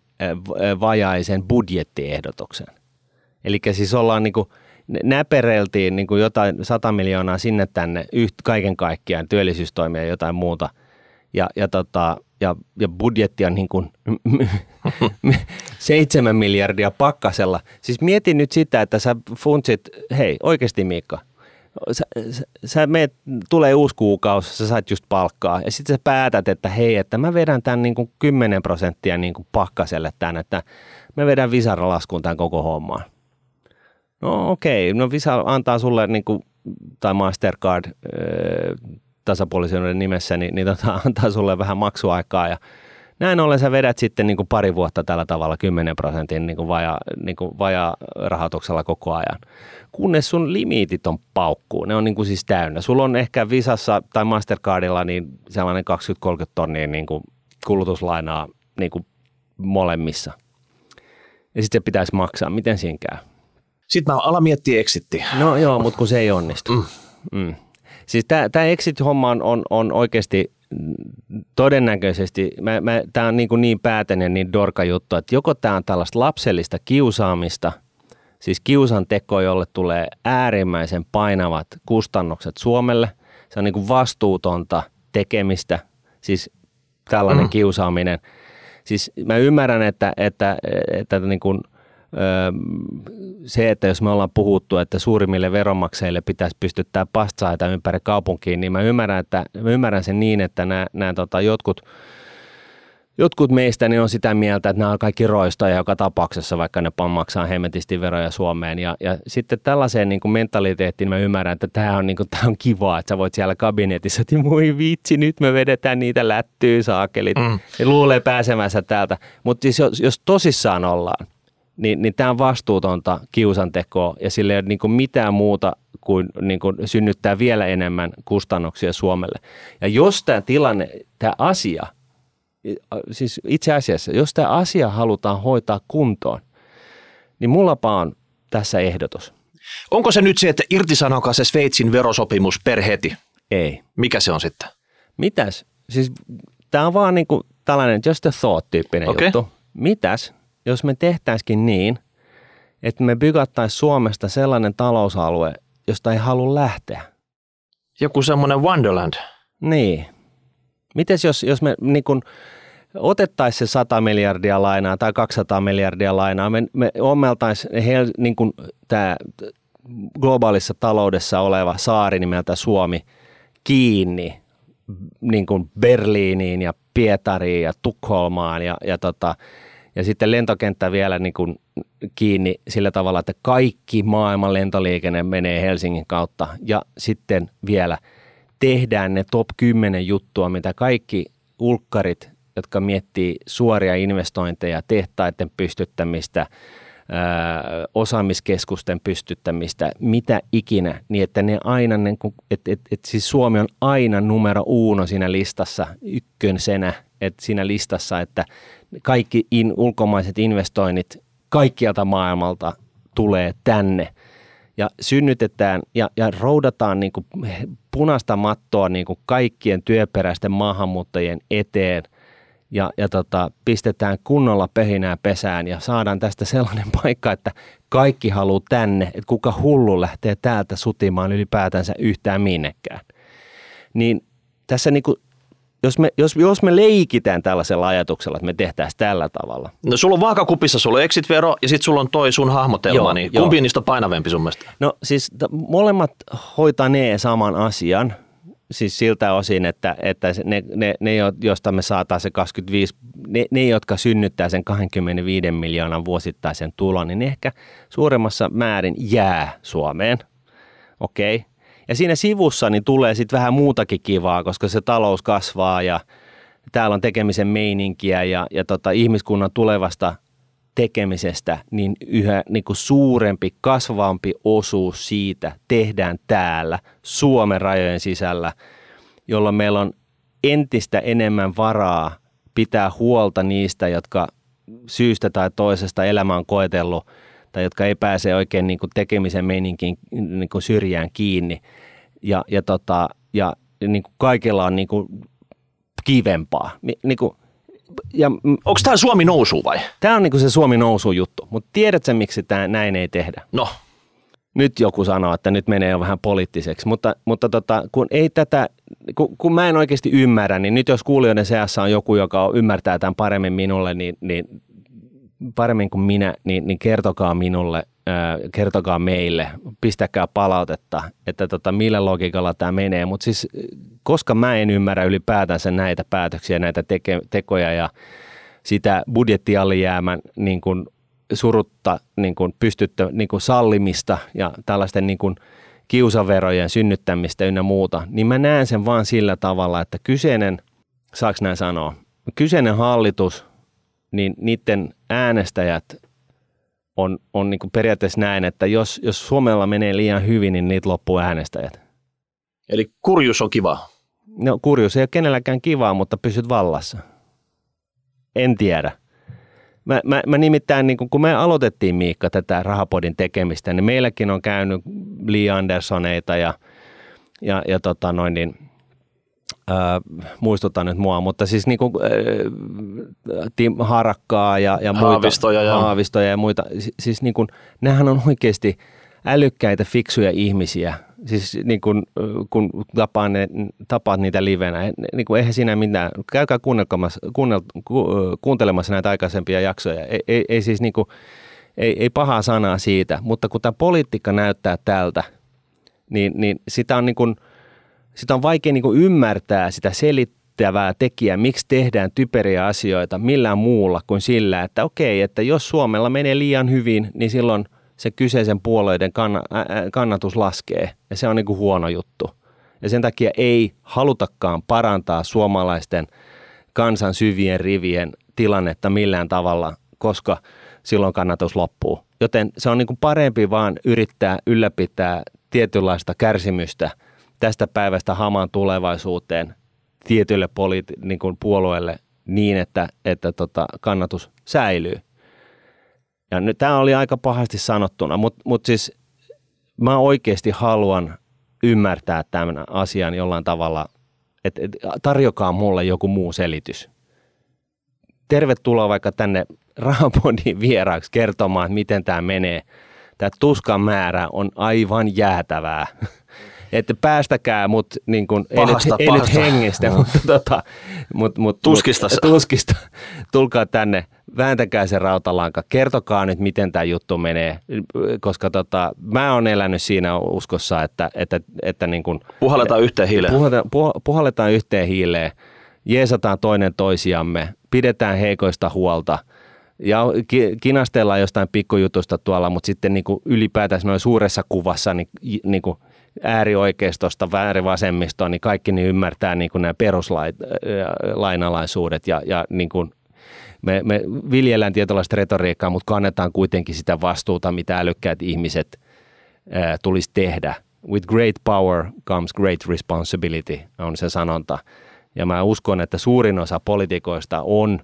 Speaker 2: vajaisen budjettiehdotuksen. Eli siis ollaan niin kuin, näpereltiin niin kuin jotain 100 miljoonaa sinne tänne yht, kaiken kaikkiaan, työllisyystoimia ja jotain muuta. Ja, ja, tota, ja, ja budjetti on niin kuin 7 miljardia pakkasella. Siis mietin nyt sitä, että sä funtsit, hei oikeasti Miikka – sä, sä, sä meet, tulee uusi kuukausi, sä saat just palkkaa ja sitten sä päätät, että hei, että mä vedän tämän niin kuin 10 prosenttia niin kuin pakkaselle tämän, että mä vedän visaralaskuun tämän koko hommaan. No okei, okay. no Visa antaa sulle niin kuin, tai Mastercard äh, tasapuolisuuden nimessä, niin, niin tota, antaa sulle vähän maksuaikaa ja näin ollen sä vedät sitten niin kuin pari vuotta tällä tavalla 10 prosentin niin kuin vaja, niin kuin vaja rahoituksella koko ajan. Kunnes sun limiitit on paukkuu, ne on niin kuin siis täynnä. Sulla on ehkä Visassa tai Mastercardilla niin sellainen 20-30 tonnia niin kuin kulutuslainaa niin kuin molemmissa. Ja sitten se pitäisi maksaa. Miten siinä käy?
Speaker 1: Sitten mä alan miettiä exitti.
Speaker 2: No joo, mutta kun se ei onnistu. Mm. Mm. Siis tämä exit-homma on, on, on oikeasti todennäköisesti, tämä on niin, kuin niin päätäinen niin dorka juttu, että joko tämä on tällaista lapsellista kiusaamista, siis kiusan teko, jolle tulee äärimmäisen painavat kustannukset Suomelle. Se on niin kuin vastuutonta tekemistä, siis tällainen mm. kiusaaminen. Siis mä ymmärrän, että, että, että niin kuin – se, että jos me ollaan puhuttu, että suurimmille veronmaksajille pitäisi pystyttää pastsaita ympäri kaupunkiin, niin mä ymmärrän, että, mä ymmärrän sen niin, että nämä, nämä tota, jotkut, jotkut meistä niin on sitä mieltä, että nämä on kaikki roista joka tapauksessa, vaikka ne maksaa hemmetisti veroja Suomeen. Ja, ja sitten tällaiseen niin kuin mentaliteettiin mä ymmärrän, että tämä on, niin kuin, tämä on kivaa, että sä voit siellä kabinetissa, että moi vitsi, nyt me vedetään niitä lättyä saakelit. Mm. Ja luulee pääsemänsä täältä. Mutta siis jos, jos tosissaan ollaan, niin, niin tämä on vastuutonta kiusantekoa ja sillä ei ole niin kuin mitään muuta kuin, niin kuin synnyttää vielä enemmän kustannuksia Suomelle. Ja jos tämä tilanne, tämä asia, siis itse asiassa, jos tämä asia halutaan hoitaa kuntoon, niin mullapa on tässä ehdotus.
Speaker 1: Onko se nyt se, että irtisanokaa se Sveitsin verosopimus per heti?
Speaker 2: Ei.
Speaker 1: Mikä se on sitten?
Speaker 2: Mitäs? Siis tämä on vaan niin kuin tällainen just a thought-tyyppinen okay. juttu. Mitäs, jos me tehtäisikin niin, että me bygattaisiin Suomesta sellainen talousalue, josta ei halua lähteä.
Speaker 1: Joku semmoinen Wonderland.
Speaker 2: Niin. Mites jos, jos me niin kun, otettaisiin se 100 miljardia lainaa tai 200 miljardia lainaa, me, me ommeltaisiin niin tämä globaalissa taloudessa oleva saari nimeltä Suomi kiinni niin kuin Berliiniin ja Pietariin ja Tukholmaan ja, ja tota, ja sitten lentokenttä vielä niin kuin kiinni sillä tavalla, että kaikki maailman lentoliikenne menee Helsingin kautta. Ja sitten vielä tehdään ne top 10 juttua, mitä kaikki ulkkarit, jotka miettii suoria investointeja, tehtaiden pystyttämistä, osaamiskeskusten pystyttämistä, mitä ikinä, niin että ne aina, niin kuin, että, että, että siis Suomi on aina numero uno siinä listassa, ykkösenä, että siinä listassa, että kaikki in, ulkomaiset investoinnit kaikkialta maailmalta tulee tänne. Ja synnytetään ja, ja roudataan niin kuin punaista mattoa niin kuin kaikkien työperäisten maahanmuuttajien eteen ja, ja tota, pistetään kunnolla pehinää pesään ja saadaan tästä sellainen paikka, että kaikki haluaa tänne, että kuka hullu lähtee täältä sutimaan ylipäätänsä yhtään minnekään. Niin tässä niin kuin jos me, jos, jos me leikitään tällaisella ajatuksella, että me tehtäisiin tällä tavalla.
Speaker 1: No sulla on vaakakupissa, sulla on exit-vero ja sitten sulla on toi sun hahmotelma, joo, niin kumpi niistä on painavempi sun mielestä?
Speaker 2: No siis t- molemmat hoitaa ne saman asian, siis siltä osin, että, että ne, ne, ne, joista me saataan se 25, ne, ne, jotka synnyttää sen 25 miljoonan vuosittaisen tulon, niin ne ehkä suuremmassa määrin jää Suomeen. Okei. Okay ja siinä sivussa niin tulee sitten vähän muutakin kivaa, koska se talous kasvaa ja täällä on tekemisen meininkiä ja, ja tota, ihmiskunnan tulevasta tekemisestä, niin yhä niin kuin suurempi, kasvavampi osuus siitä tehdään täällä Suomen rajojen sisällä, jolloin meillä on entistä enemmän varaa pitää huolta niistä, jotka syystä tai toisesta elämä on koetellut – tai jotka ei pääse oikein niin kuin tekemisen meininkiin niin kuin syrjään kiinni. Ja, ja, tota, ja niin kuin kaikilla on niin kuin kivempaa. Ni, niin kuin,
Speaker 1: ja, Onko tämä Suomi nousu vai?
Speaker 2: Tämä on niin kuin se Suomi nousu juttu, mutta tiedätkö miksi tämä näin ei tehdä?
Speaker 1: No.
Speaker 2: Nyt joku sanoo, että nyt menee jo vähän poliittiseksi, mutta, mutta tota, kun ei tätä, kun, kun mä en oikeasti ymmärrä, niin nyt jos kuulijoiden seassa on joku, joka ymmärtää tämän paremmin minulle, niin, niin paremmin kuin minä, niin, niin kertokaa minulle, kertokaa meille, pistäkää palautetta, että tota, millä logiikalla tämä menee. Mutta siis, koska mä en ymmärrä ylipäätänsä näitä päätöksiä, näitä teke, tekoja ja sitä budjettialijäämän niin kuin surutta niin kuin pystyttä, niin kuin sallimista ja tällaisten niin kuin kiusaverojen synnyttämistä ynnä muuta, niin mä näen sen vaan sillä tavalla, että kyseinen, saaks näin sanoa, kyseinen hallitus – niin niiden äänestäjät on, on niin periaatteessa näin, että jos, jos Suomella menee liian hyvin, niin niitä loppuu äänestäjät.
Speaker 1: Eli kurjus on kiva.
Speaker 2: No kurjus ei ole kenelläkään kivaa, mutta pysyt vallassa. En tiedä. Mä, mä, mä nimittäin, niin kun me aloitettiin Miikka tätä rahapodin tekemistä, niin meilläkin on käynyt Lee Andersoneita ja, ja, ja tota noin, niin, äh, muistuta nyt mua, mutta siis niin kuin, äh, Tim Harakkaa ja, ja muita.
Speaker 1: Haavistoja ja-
Speaker 2: Haavistoja ja muita. Si- Siis niin kuin, nehän on oikeasti älykkäitä, fiksuja ihmisiä. Siis niin kuin, kun tapaan ne, tapaat niitä livenä, niin kuin, eihän siinä mitään. Käykää kuunnelkamassa, kuunnel, ku, kuuntelemassa näitä aikaisempia jaksoja. Ei, ei, ei siis niin kuin, ei, ei pahaa sanaa siitä, mutta kun tämä politiikka näyttää tältä, niin, niin sitä on niin kuin, sitä on vaikea niin kuin ymmärtää sitä selittävää tekijää, miksi tehdään typeriä asioita millään muulla kuin sillä, että okei, että jos Suomella menee liian hyvin, niin silloin se kyseisen puolueiden kannatus laskee ja se on niin kuin huono juttu. Ja sen takia ei halutakaan parantaa suomalaisten kansan syvien rivien tilannetta millään tavalla, koska silloin kannatus loppuu. Joten se on niin kuin parempi vaan yrittää ylläpitää tietynlaista kärsimystä tästä päivästä hamaan tulevaisuuteen tietylle poliiti- niin kuin puolueelle niin, että, että tota, kannatus säilyy. Ja nyt tämä oli aika pahasti sanottuna, mutta mut siis mä oikeasti haluan ymmärtää tämän asian jollain tavalla, että et, tarjokaa mulle joku muu selitys. Tervetuloa vaikka tänne Rahapodin vieraaksi kertomaan, miten tämä menee. Tämä tuskan määrä on aivan jäätävää. Että päästäkää mut niin kun, ei,
Speaker 1: Pahasta,
Speaker 2: ei nyt hengestä, mutta tota, mut, mut,
Speaker 1: Tuskista.
Speaker 2: Mut, tuskista. Tulkaa tänne, vääntäkää se rautalanka, kertokaa nyt, miten tämä juttu menee, koska tota, mä oon elänyt siinä uskossa, että, että, että niin kun,
Speaker 1: Puhalletaan yhteen hiileen.
Speaker 2: puhalletaan, puh- puhalletaan yhteen hiileen, jeesataan toinen toisiamme, pidetään heikoista huolta ja ki- kinastellaan jostain pikkujutusta tuolla, mutta sitten niin kuin ylipäätään noin suuressa kuvassa niin, niin kuin äärioikeistosta, äärivasemmistoon, niin kaikki niin ymmärtää niin kuin nämä peruslainalaisuudet ja, ja niin kuin me, me viljellään tietynlaista retoriikkaa, mutta kannetaan kuitenkin sitä vastuuta, mitä älykkäät ihmiset ää, tulisi tehdä. With great power comes great responsibility, on se sanonta. Ja mä uskon, että suurin osa poliitikoista on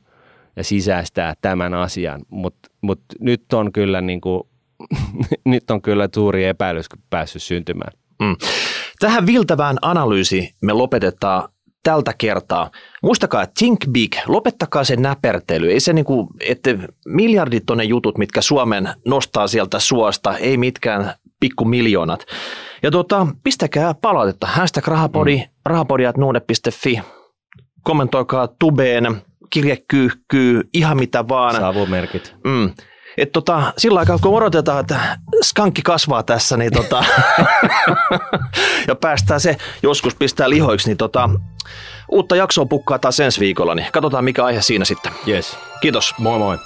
Speaker 2: ja sisäistää tämän asian, mutta mut nyt on kyllä niin kuin, nyt on kyllä suuri epäilys päässyt syntymään.
Speaker 1: Mm. Tähän viltävään analyysi me lopetetaan tältä kertaa. Muistakaa, että think big, lopettakaa se näpertely. Ei se niinku, että miljardit on ne jutut, mitkä Suomen nostaa sieltä suosta, ei mitkään pikku miljoonat. Ja tota, pistäkää palautetta, hashtag rahapodi, mm. rahapodi.nuude.fi. Kommentoikaa tubeen, kirjekyyhkyy, ihan mitä vaan.
Speaker 2: Savumerkit.
Speaker 1: Mm. Et tota, sillä aikaa, kun odotetaan, että skankki kasvaa tässä, niin tota, ja päästään se joskus pistää lihoiksi, niin tota, uutta jaksoa pukkaa taas ensi viikolla, niin katsotaan mikä aihe siinä sitten.
Speaker 2: Yes.
Speaker 1: Kiitos.
Speaker 2: Moi moi.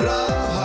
Speaker 3: Ra-